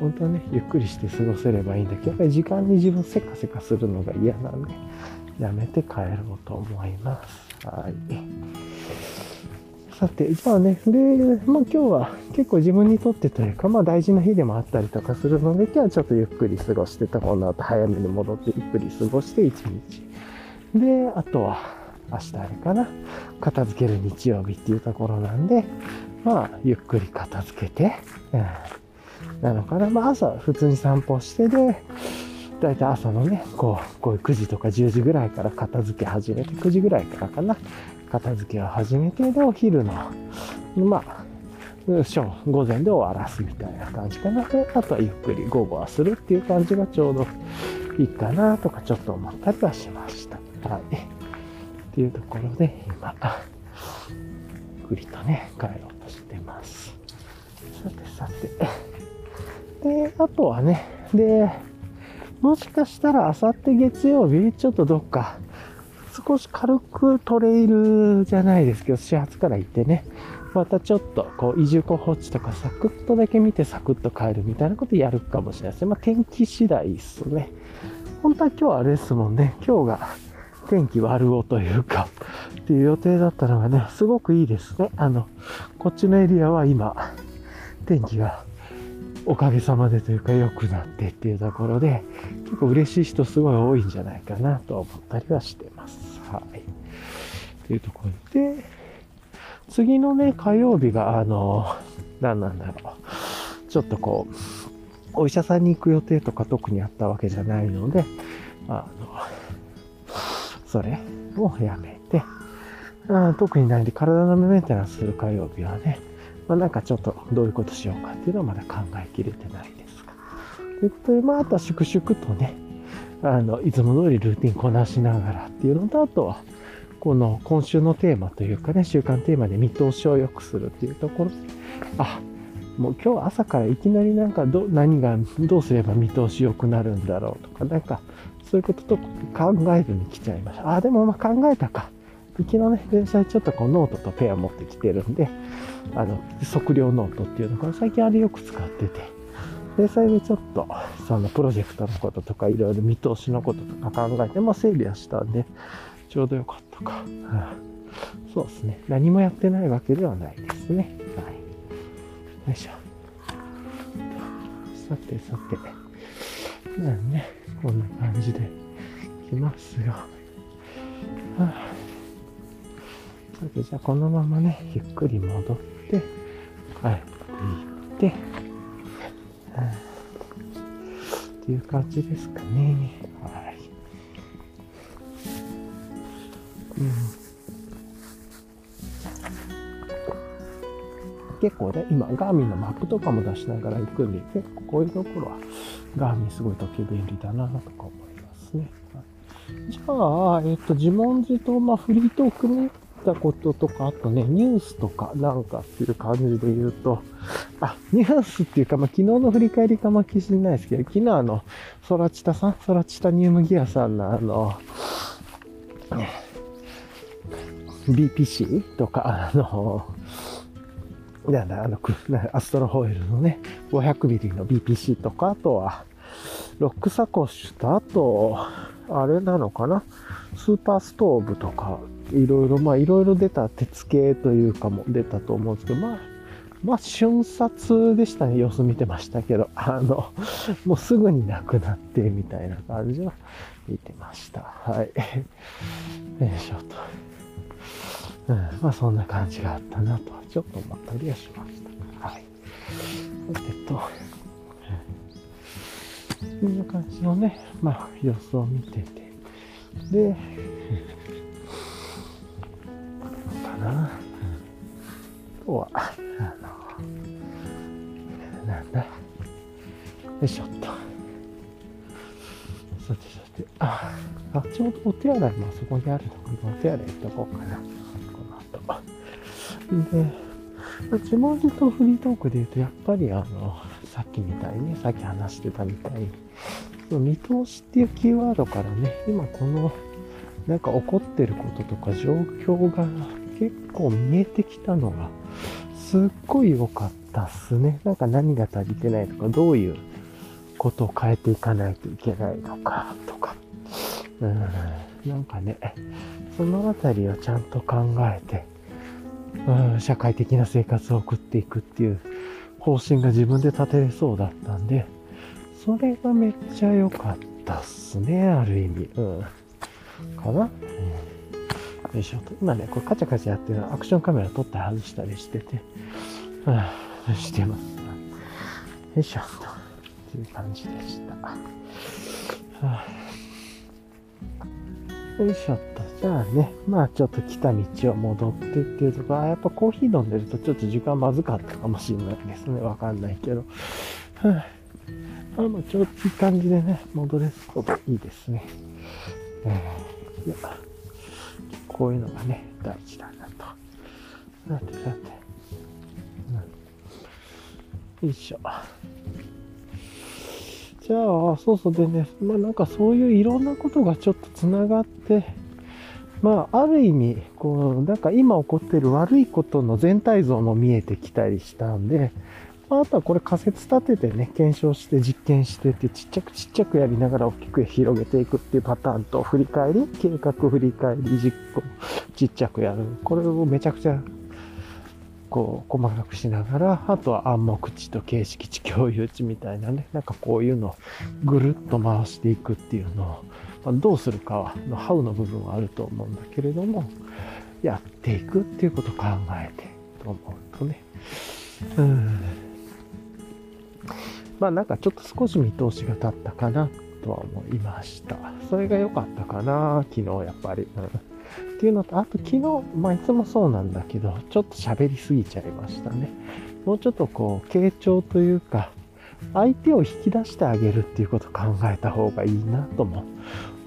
本当はね、ゆっくりして過ごせればいいんだけど、やっぱり時間に自分せかせかするのが嫌なんで、やめて帰ろうと思います。はい。さて、じゃあね、で、まあ今日は結構自分にとってというか、まあ大事な日でもあったりとかするので、今日はちょっとゆっくり過ごしてた、この後早めに戻ってゆっくり過ごして一日。で、あとは明日あれかな、片付ける日曜日っていうところなんで、まあゆっくり片付けて、うん、なのかな。まあ朝普通に散歩してで、だいたい朝のね、こう、こう9時とか10時ぐらいから片付け始めて、9時ぐらいからかな、片付けを始めて、で、お昼の、まあ、午前で終わらすみたいな感じかな。で、あとはゆっくり午後はするっていう感じがちょうどいいかなとかちょっと思ったりはしました。はい。っていうところで、今、ゆっくりとね、帰ろうとしてます。さてさて。で、あとはね、で、もしかしたらあさって月曜日、ちょっとどっか少し軽くトレイルじゃないですけど、始発から行ってね、またちょっとこう移住候補地とかサクッとだけ見てサクッと帰るみたいなことやるかもしれないですね。まあ天気次第ですね。本当は今日はあれですもんね、今日が天気悪おというか、っていう予定だったのがね、すごくいいですね。あの、こっちのエリアは今、天気がおかげさまでというか良くなってっていうところで、結構嬉しい人すごい多いんじゃないかなと思ったりはしてます。はい。というところで、次のね、火曜日が、あの、何なんだろう。ちょっとこう、お医者さんに行く予定とか特にあったわけじゃないので、あの、それをやめて、あ特にないで体のメンテナンスする火曜日はね、まあ、なんかちょっとどういうことしようかっていうのはまだ考えきれてないですが。ということで、まあ、あとは粛々とね、あの、いつも通りルーティンこなしながらっていうのと、あとは、この今週のテーマというかね、週間テーマで見通しを良くするっていうところで、あ、もう今日朝からいきなりなんかど、何が、どうすれば見通し良くなるんだろうとか、なんか、そういうことと考えずに来ちゃいました。あ、でもまあ考えたか。昨日ね、電車でちょっとこうノートとペン持ってきてるんで、あの、測量ノートっていうのが最近あれよく使ってて、で、それでちょっと、そのプロジェクトのこととか、いろいろ見通しのこととか考えて、まあ整理はしたんで、ちょうどよかったか。はあ、そうですね。何もやってないわけではないですね。はい。よいしょ。さてさて。まあね、こんな感じで来ますよ。はあじゃあこのままね、ゆっくり戻って、帰っていって、はあ、っていう感じですかね。はい。うん。結構ね、今、ガーミンのマップとかも出しながら行くんで、結構こういうところは、ガーミンすごい時便利だなとか思いますね。はい、じゃあ、えっ、と、自問自答、まあ、フリートークにたこととか、あとね、ニュースとかなんかっていう感じで言うと、あ、ニュースっていうか、まあ、昨日の振り返りかもしれないですけど、昨日あの、ソラチタさん、ソラチタニウムギアさんのあの、BPC とか、あの、なんだ、あの、アストロホイールのね、500ミリの BPC とか、あとは、ロックサコッシュと、あと、あれなのかなスーパーストーブとか、いろいろ、まあいろいろ出た鉄系というかも出たと思うんですけど、まあ、まあ瞬殺でしたね。様子見てましたけど、あの、もうすぐになくなってみたいな感じは見てました。はい。よいしょと。うん、まあそんな感じがあったなと、ちょっと思ったりはしました。はい。さてと、こんな感じのね、まあ様子を見てて、で、な。あとは、あの、なんだ。よいしょっと。さてさて、あ、あちょうどお手洗いもあそこにあるので、お手洗い行っとこうかなこの後。で、自問自答フリートークで言うと、やっぱりあの、さっきみたいに、さっき話してたみたいに、見通しっていうキーワードからね、今この、なんか起こってることとか状況が結構見えてきたのが、すっごい良かったっすね。なんか何が足りてないとか、どういうことを変えていかないといけないのかとか。うん、なんかね、そのあたりをちゃんと考えて、うん、社会的な生活を送っていくっていう方針が自分で立てれそうだったんで、それがめっちゃ良かったっすね、ある意味。うん。かな、よいしょと。今ね、これカチャカチャやってるのアクションカメラ撮ったり外したりしてて、うん、してます。よいしょっと。っていう感じでした。はあよいしょっと。じゃあね、まあちょっと来た道を戻ってっていうところ、やっぱコーヒー飲んでるとちょっと時間まずかったかもしれないですね。わかんないけど。はあ、まあちょっといい感じでね、戻れそうでいいですね。えー、いや、こういうのがね、大事だなと。さてさて。うん、よいしょ。じゃあ、そうそうでね、まあなんかそういういろんなことがちょっとつながって、まあある意味、こう、なんか今起こってる悪いことの全体像も見えてきたりしたんで、まあ、あとはこれ仮説立ててね、検証して実験してってちっちゃくちっちゃくやりながら大きく広げていくっていうパターンと、振り返り、計画振り返り、実行、ちっちゃくやる。これをめちゃくちゃこう、細かくしながら、あとは暗黙知と形式値共有値みたいなね、なんかこういうのをぐるっと回していくっていうのを、まあ、どうするかは、のハウの部分はあると思うんだけれども、やっていくっていうことを考えてと思うとね、うん。まあなんかちょっと少し見通しが立ったかなとは思いました。それが良かったかな、昨日やっぱり。うんっていうのと、あと昨日、まあいつもそうなんだけど、ちょっと喋りすぎちゃいましたね。もうちょっとこう、傾聴というか、相手を引き出してあげるっていうことを考えた方がいいなとも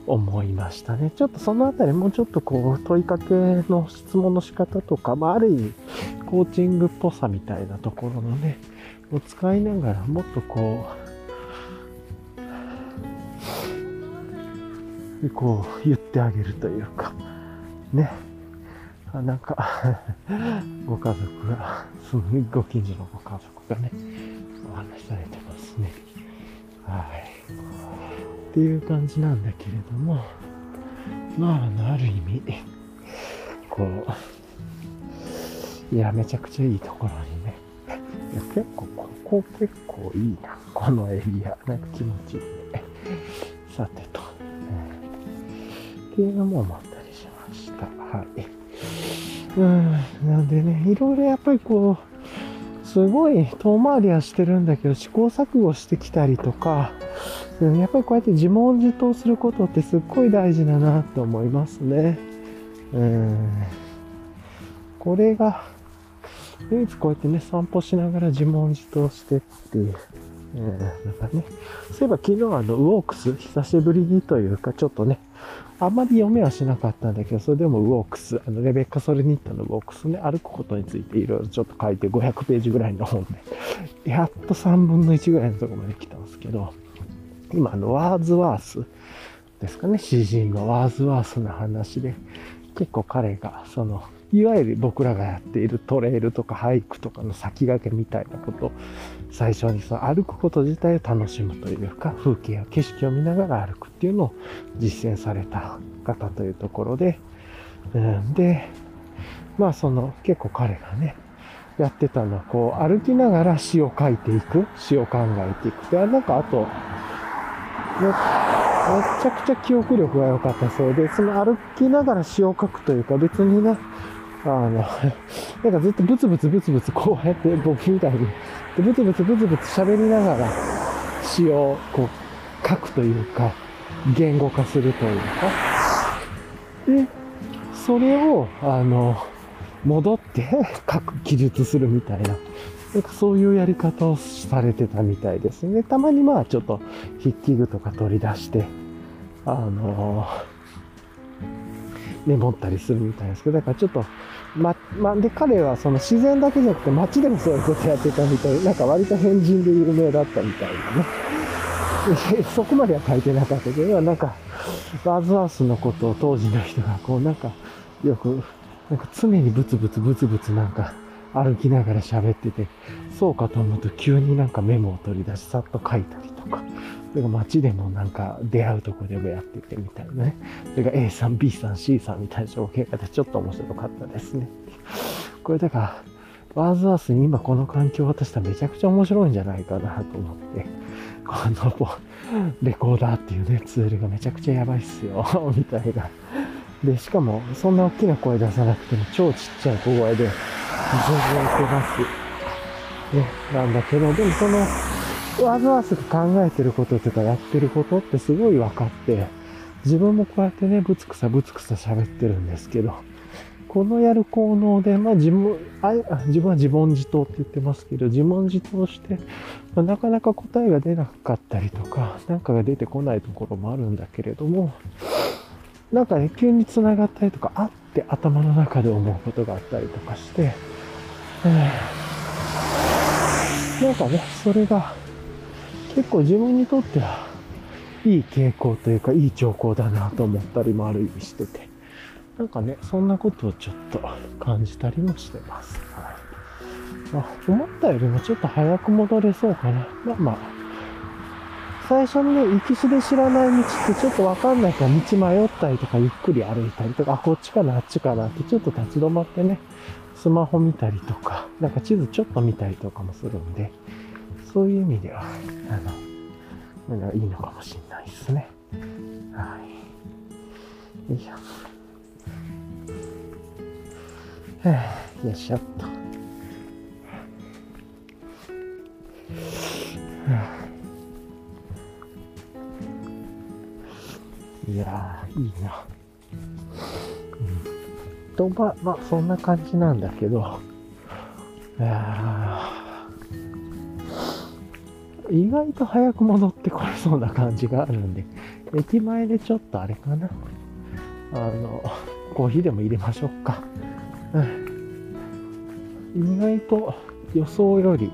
思いましたね。ちょっとそのあたりもうちょっとこう問いかけの質問の仕方とか、まあある意味コーチングっぽさみたいなところのね、を使いながらもっとこう、こう言ってあげるというか、ね、あなんか ご家族が、すご近所のご家族がね、お話しされてますね。はい。っていう感じなんだけれども、まあ、ある意味、こう、いや、めちゃくちゃいいところに、や結構、ここ結構いいな、このエリア。なんか気持ちいいね。さてと、っていうのも思ったりしましたはい。うん、なんでね、いろいろやっぱりこう、すごい遠回りはしてるんだけど、試行錯誤してきたりとか、やっぱりこうやって自問自答することってすっごい大事だなと思いますね。うん。これが、唯一こうやってね、散歩しながら自問自答してっていう。うん、なんかね、そういえば昨日あの、ウォークス、久しぶりにというか、ちょっとね、あんまり読めはしなかったんだけど、それでもウォークス、あの、レベッカ・ソルニッタのウォークスね、歩くことについていろいろちょっと書いて500ページぐらいの本で、やっと3分の1ぐらいのところまで来たんですけど、今、あの、ワーズワースですかね、詩人のワーズワースの話で、結構彼が、その、いわゆる僕らがやっているトレイルとかハイクとかの先駆けみたいなこと最初にその歩くこと自体を楽しむというか風景や景色を見ながら歩くっていうのを実践された方というところで、うん、でまあその結構彼がねやってたのはこう歩きながら詩を書いていく詩を考えていくでなんかあとめちゃくちゃ記憶力が良かったそうでその歩きながら詩を書くというか別にねあの、なんかずっとブツブツブツブツこうやって僕みたいに、ブツブツブツブツ喋りながら詩をこう書くというか、言語化するというか、で、それを、あの、戻って書く、記述するみたいな、なんかそういうやり方をされてたみたいですね。たまにまあちょっと筆記具とか取り出して、あのメモったりするみたいですけど、だからちょっとま、ま、で、彼はその自然だけじゃなくて街でもそういうことやってたみたい、なんか割と変人で有名だったみたいなね。そこまでは書いてなかったけど、なんか、バズハウスのことを当時の人がこうなんか、よく、なんか常にブツブツブツブツなんか歩きながら喋ってて、そうかと思うと急になんかメモを取り出しさっと書いたりとか、それが街でもなんか出会うとこでもやっててみたいなね。それが A さん、B さん、C さんみたいな条件がでちょっと面白かったですね。これだから、ワーズアースに今この環境を渡したらめちゃくちゃ面白いんじゃないかなと思って、このレコーダーっていうね、ツールがめちゃくちゃやばいっすよ、みたいな。で、しかも、そんな大きな声出さなくても超ちっちゃい小声で、全然いけます。ね、なんだけど、でもその、わざわざ考えてることとかやってることってすごい分かって、自分もこうやってね、ぶつくさぶつくさ喋ってるんですけど、このやる効能で、まあ自分、あ自分は自問自答って言ってますけど、自問自答して、まあ、なかなか答えが出なかったりとか、なんかが出てこないところもあるんだけれども、なんかね、急に繋がったりとか、あって頭の中で思うことがあったりとかして、えー、なんかね、それが、結構自分にとってはいい傾向というかいい兆候だなと思ったりもある意味しててなんかねそんなことをちょっと感じたりもしてます、はい。まあ、思ったよりもちょっと早く戻れそうかな。まあまあ最初にね行き地で知らない道ってちょっとわかんないから道迷ったりとかゆっくり歩いたりとかあこっちかなあっちかなってちょっと立ち止まってねスマホ見たりとかなんか地図ちょっと見たりとかもするんでそういう意味では、あの、いいのかもしれないですね。はい。よいしょ。よいしょっと。いや、いいな。うん。と、まあ、まあ、そんな感じなんだけど、いやー意外と早く戻ってこれそうな感じがあるんで、駅前でちょっとあれかな。あの、コーヒーでも入れましょうか。うん、意外と予想より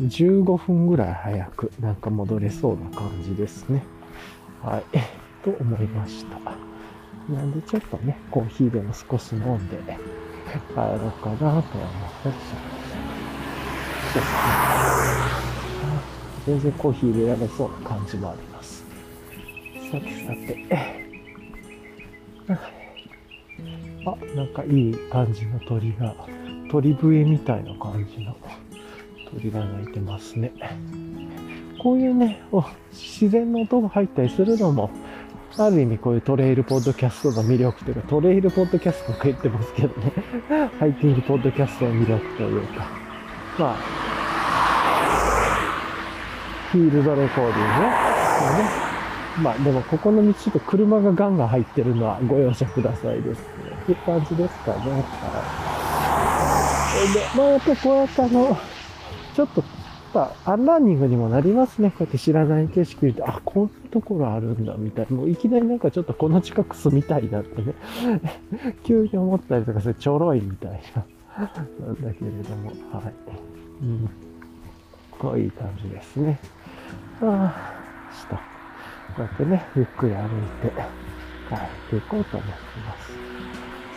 15分ぐらい早くなんか戻れそうな感じですね。はい。と思いました。なんでちょっとね、コーヒーでも少し飲んで帰ろうかなと思ったりしました。全然コーヒー入れられそうな感じもあります。さてさて。あ、なんかいい感じの鳥が、鳥笛みたいな感じの鳥が鳴いてますね。こういうね、自然の音が入ったりするのも、ある意味こういうトレイルポッドキャストの魅力というか、トレイルポッドキャストとか言ってますけどね、ハイキングポッドキャストの魅力というか、まあ、フィールドレコーディングね。まあでもここの道ちょっと車がガンガン入ってるのはご容赦くださいですね。っていう感じですかね。はい。で、まあやっぱりこうやってあの、ちょっと、まあ、アンランニングにもなりますね。こうやって知らない景色見て、あ、こんなところあるんだ、みたいな。もういきなりなんかちょっとこの近く住みたいなってね。急に思ったりとか、それちょろいみたいな。なんだけれども、はい。うん。こういい感じですね。ああ、した。こうやってね、ゆっくり歩いて帰っていこうと思っています。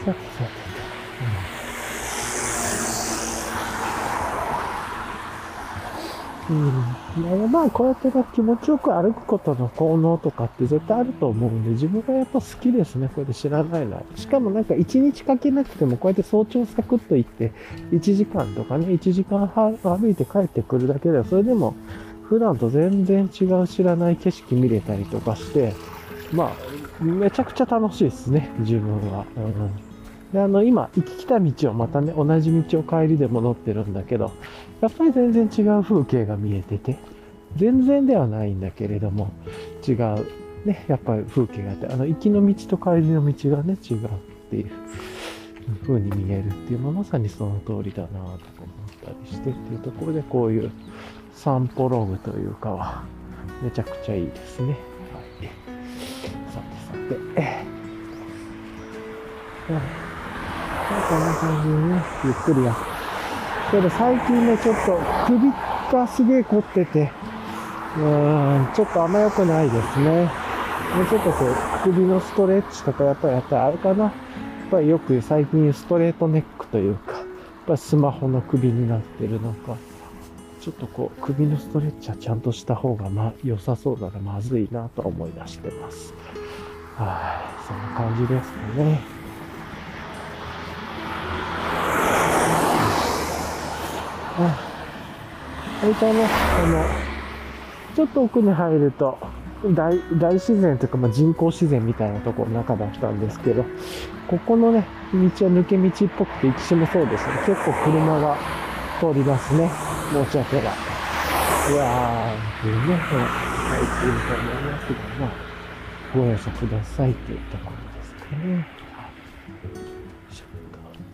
さてさてうん。まあ、こうやって気持ちよく歩くことの効能とかって絶対あると思うんで、自分がやっぱ好きですね。こうやって知らないのは。しかもなんか1日かけなくても、こうやって早朝サクッと行って、1時間とかね、1時間半歩いて帰ってくるだけでは、それでも、普段と全然違う知らない景色見れたりとかして、まあ、めちゃくちゃ楽しいですね、自分は。うんで、あの、今、行き来た道をまたね、同じ道を帰りで戻ってるんだけど、やっぱり全然違う風景が見えてて、全然ではないんだけれども、違う、ね、やっぱり風景があって、あの、行きの道と帰りの道がね、違うっていう風に見えるっていうのはまさにその通りだなと思ったりしてっていうところで、こういう散歩ログというかは、めちゃくちゃいいですね。はい。さてさて。はいこんな感じにね、ゆっくりや。けど最近ね、ちょっと首がすげえ凝ってて、うーん、ちょっとあんま良くないですね。もうちょっとこう、首のストレッチとかやっぱりやったらあれかな。やっぱりよく最近ストレートネックというか、やっぱりスマホの首になってるのか、ちょっとこう、首のストレッチはちゃんとした方がま、良さそうだな、まずいなと思い出してます。はい、そんな感じですかね。大体ね、あの、ちょっと奥に入ると、大大自然というか、まあ、人工自然みたいなところの中だったんですけど、ここのね、道は抜け道っぽくて、行きしもそうですね。結構車が通りますね。申し訳ない。いやー、ね、入っていると思いますけど、まあ、ご容赦くださいというところですかね。はい。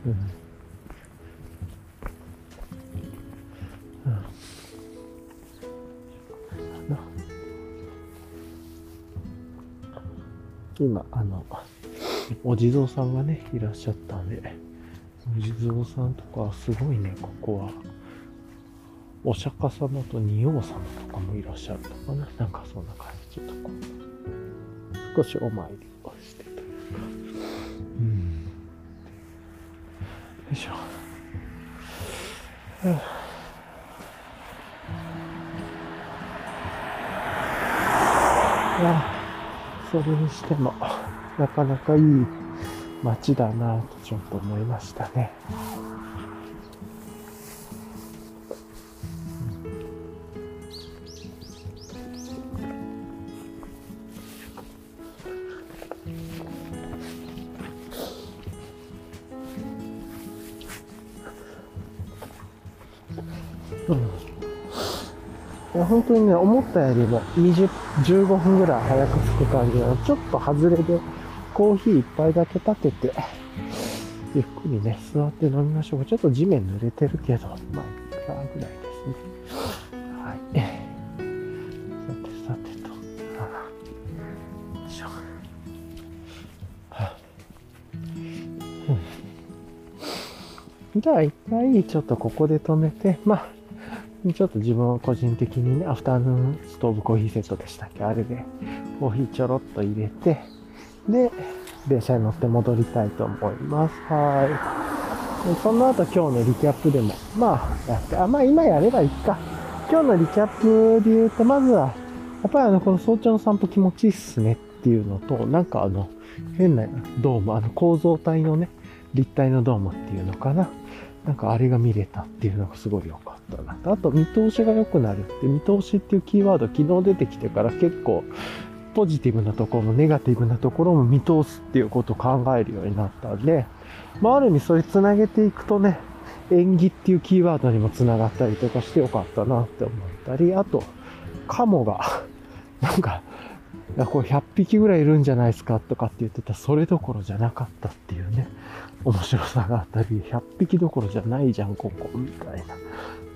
うん今、あの、お地蔵さんがね、いらっしゃったんで、お地蔵さんとかすごいね、ここは。お釈迦様と仁王様とかもいらっしゃるのかな？なんかそんな感じ。とこう、少しお参りをしてというか。うん。よいしょ。はあそれにしても、なかなかいい街だなとちょっと思いましたね。いや本当にね、思ったよりも20、15分ぐらい早く着く感じなの。ちょっと外れでコーヒー一杯だけ立てて、ゆっくりね、座って飲みましょう。ちょっと地面濡れてるけど、まあ、いくらぐらいですね。はい。さてさてと。よいしょ。はあ、うん、じゃあ一回ちょっとここで止めて、まあ、ちょっと自分は個人的にね、アフタヌーンストーブコーヒーセットでしたっけあれで、コーヒーちょろっと入れて、で、電車に乗って戻りたいと思います。はい。でその後今日のリキャップでも、まあ、やって、あ、まあ今やればいいか。今日のリキャップで言うと、まずは、やっぱりあの、この早朝の散歩気持ちいいっすねっていうのと、なんかあの、変なドーム、あの構造体のね、立体のドームっていうのかな。なんかあれが見れたっていうのがすごい良かったな。あと見通しが良くなるって見通しっていうキーワード昨日出てきてから結構ポジティブなところもネガティブなところも見通すっていうことを考えるようになったんで、まあある意味それ繋げていくとね、縁起っていうキーワードにも繋がったりとかしてよかったなって思ったり、あと、カモが、なんか、これ100匹ぐらいいるんじゃないですかとかって言ってたそれどころじゃなかったっていうね、面白さがあったり、100匹どころじゃないじゃん、ここ、みたいな、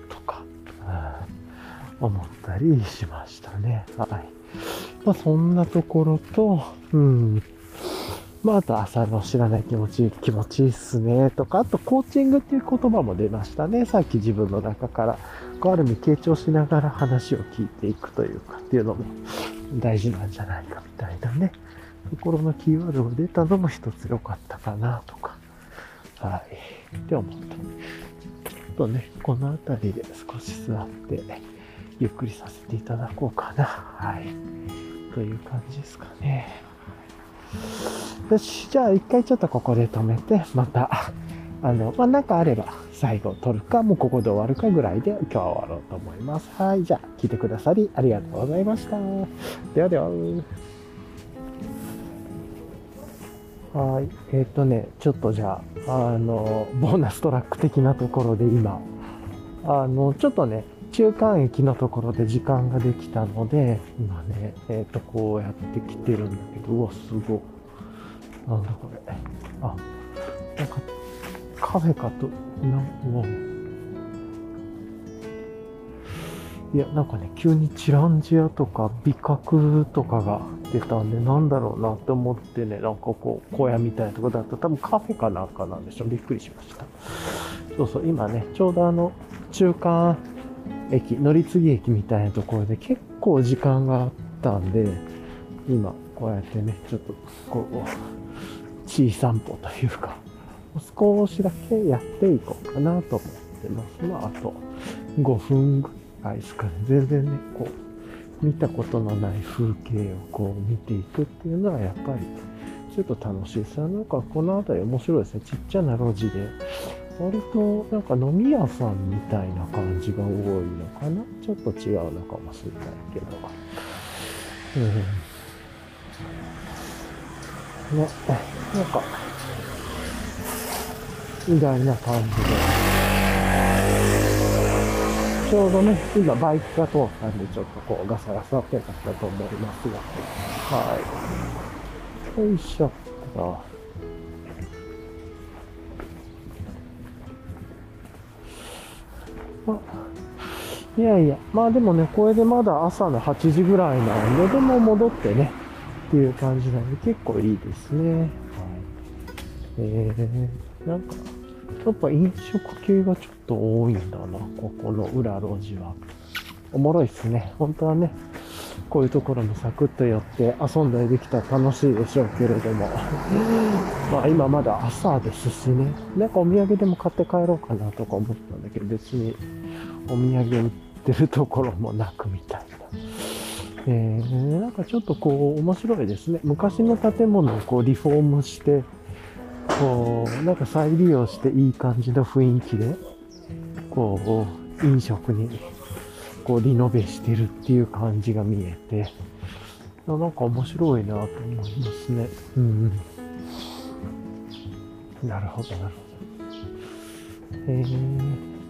とか、思ったりしましたね。はい。まあ、そんなところと、うん。まあ、あと朝の知らない気持ちいい、気持ちいいっすね、とか、あとコーチングっていう言葉も出ましたね。さっき自分の中から、こうある意味傾聴しながら話を聞いていくというかっていうのも大事なんじゃないかみたいなね、ところのキーワードが出たのも一つ良かったかなとか。はい。って思った。ちょっとね、この辺りで少し座って、ゆっくりさせていただこうかな。はい。という感じですかね。よし、じゃあ一回ちょっとここで止めて、また、あの、まあ、なんかあれば最後撮るか、もうここで終わるかぐらいで今日は終わろうと思います。はい、じゃあ聞いてくださりありがとうございました。ではでは。はい。えっ、とね、ちょっとじゃあ、あの、ボーナストラック的なところで今、あの、ちょっとね、中間駅のところで時間ができたので、今ね、えっ、と、こうやって来てるんだけど、うわ、すご。なんだこれ。あ、なんか、カフェかと、なんういや、なんかね、急にチランジアとか美角とかが出たんで、なんだろうなって思ってね、なんかこう、小屋みたいなとこだと多分カフェかなんかなんでしょう。びっくりしました。そうそう、今ね、ちょうどあの、中間駅、乗り継ぎ駅みたいなところで結構時間があったんで、今、こうやってね、ちょっと、こう、小散歩というか、少しだけやっていこうかなと思ってます。まあ、あと5分ぐらいですかね。全然ね、こう、見たことのない風景をこう見ていくっていうのはやっぱりちょっと楽しいです。なんかこの辺り面白いですね。ちっちゃな路地で。割となんか飲み屋さんみたいな感じが多いのかな？ちょっと違うのかもしれないけど。うん。ね、なんか、みたいな感じで。ちょうどね、今バイクが通ったんで、ちょっとこうガサガサってなったと思いますが。はい。よいしょっと。あいやいや、まあでもね、これでまだ朝の8時ぐらいなんで、でも戻ってね、っていう感じなんで、結構いいですね。はい。えー、なんか、やっぱ飲食系がちょっと多いんだな、ここの裏路地は。おもろいっすね。本当はね、こういうところもサクッと寄って遊んだりできたら楽しいでしょうけれども。まあ今まだ朝ですしね。なんかお土産でも買って帰ろうかなとか思ったんだけど、別にお土産売ってるところもなくみたいな。えー、なんかちょっとこう面白いですね。昔の建物をこうリフォームして、こう、なんか再利用していい感じの雰囲気で、こう、飲食に、こう、リノベしてるっていう感じが見えて、なんか面白いなと思いますね。うん。なるほど、なるほど。えー、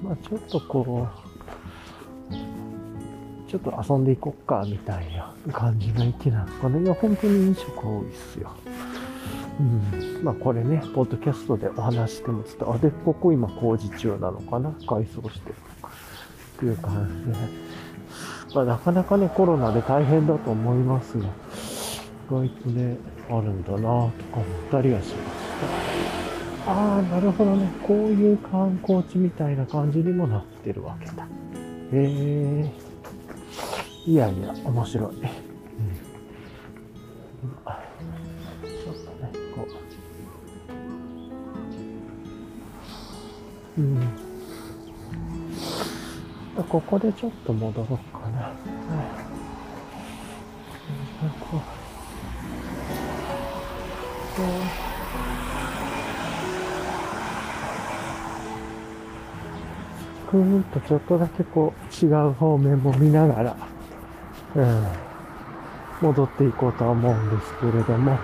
まあちょっとこう、ちょっと遊んでいこっか、みたいな感じの駅なんですかね。いや、本当に飲食多いっすよ。うん、まあこれね、ポッドキャストでお話してますと、あ、で、ここ今工事中なのかな改装してっていう感じで、まあなかなかね、コロナで大変だと思いますが、意外とね、あるんだなとか思ったりはしました。ああ、なるほどね。こういう観光地みたいな感じにもなってるわけだ。へえいやいや、面白い。うんうん。ここでちょっと戻ろうかな。はい。くーっとちょっとだけこう違う方面も見ながら、うん、戻っていこうとは思うんですけれども。あ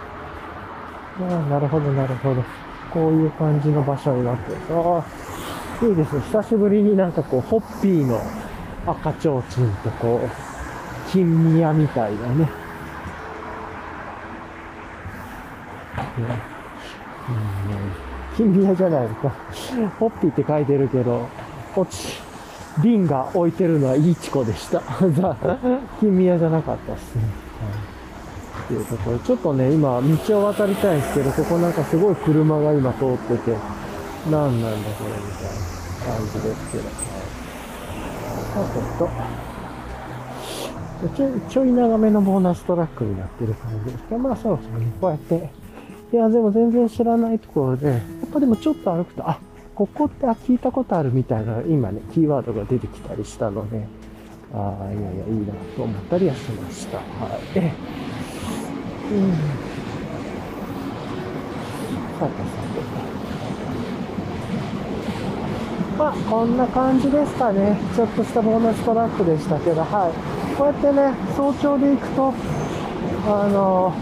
あ、なるほど、なるほど。こういう感じの場所になってる。ああ、いいですね。久しぶりになんかこう、ホッピーの赤ちょうちんとこう、金宮みたいなね。金宮じゃないのか。ホッピーって書いてるけど、こっち、瓶が置いてるのはいいチコでした。金宮じゃなかったっすね。はいっていうところ、ちょっとね、今、道を渡りたいんですけど、ここなんかすごい車が今通ってて、何なんだこれみたいな感じですけど。あ、ちょっと、ちょい、ちょい長めのボーナストラックになってる感じですけど、まあそうですね、こうやって、いや、でも全然知らないところで、っぱでもちょっと歩くと、あ、ここってあ聞いたことあるみたいな、今ね、キーワードが出てきたりしたので、ああ、いやいや、いいなと思ったりはしました。はい。うん。さてさて。まあ、こんな感じですかね。ちょっとしたボーナストラックでしたけど、はい。こうやってね、早朝で行くと、あの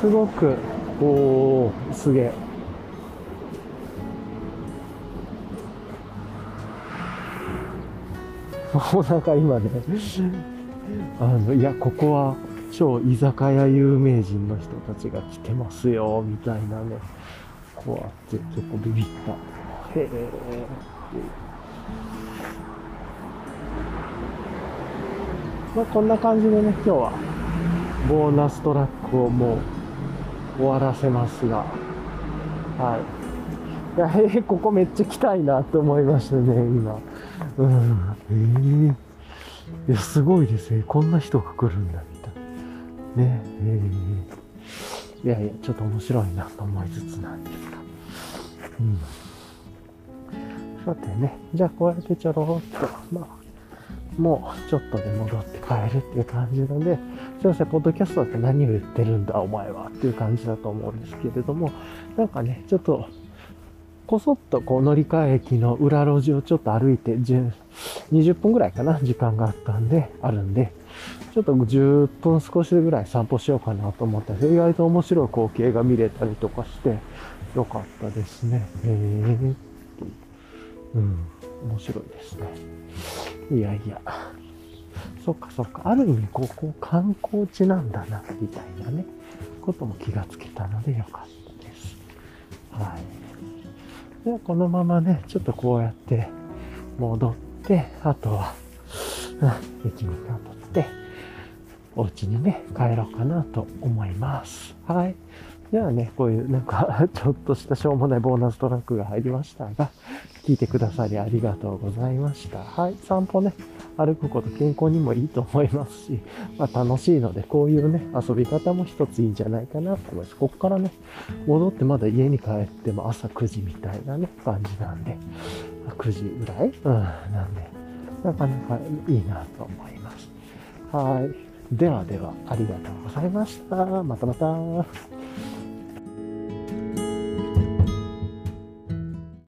すごく、おー、すげえ。もうなんか今ね、あの、いや、ここは超居酒屋有名人の人たちが来てますよ、みたいなね、こうやってちょっとビビった。へえ。まあ、こんな感じでね、今日はボーナストラックをもう終わらせますが、はい。いや、へえ、ここめっちゃ来たいなと思いましたね、今。うん。えー、いや、すごいですね。こんな人が来るんだ、みたいな。ねえー、いやいや、ちょっと面白いなと思いつつなんですが。うん。さてね、じゃあこうやってちょろっと、まあ、もうちょっとで戻って帰るっていう感じなので、すいません、ポッドキャストって何を言ってるんだ、お前はっていう感じだと思うんですけれども、なんかね、ちょっと、こそっとこう乗り換え駅の裏路地をちょっと歩いて、20分ぐらいかな、時間があったんで、あるんで、ちょっと10分少しぐらい散歩しようかなと思ったんです、意外と面白い光景が見れたりとかして、よかったですね。へー。うん、面白いですね。いやいや。そっかそっか。ある意味、ここ観光地なんだな、みたいなね、ことも気がつけたのでよかったです。はい。では、このままね、ちょっとこうやって戻って、あとは、うん、駅に戻って、お家にね、帰ろうかなと思います。はい。ではね、こういうなんか ちょっとしたしょうもないボーナストラックが入りましたが、聞いてくださりありがとうございました。はい、散歩ね、歩くこと健康にもいいと思いますし、まあ、楽しいので、こういうね、遊び方も一ついいんじゃないかなと思います。ここからね、戻ってまだ家に帰っても朝9時みたいなね、感じなんで、9時ぐらい？うん、なんで、なかなかいいなと思います。はい。ではでは、ありがとうございました。またまた。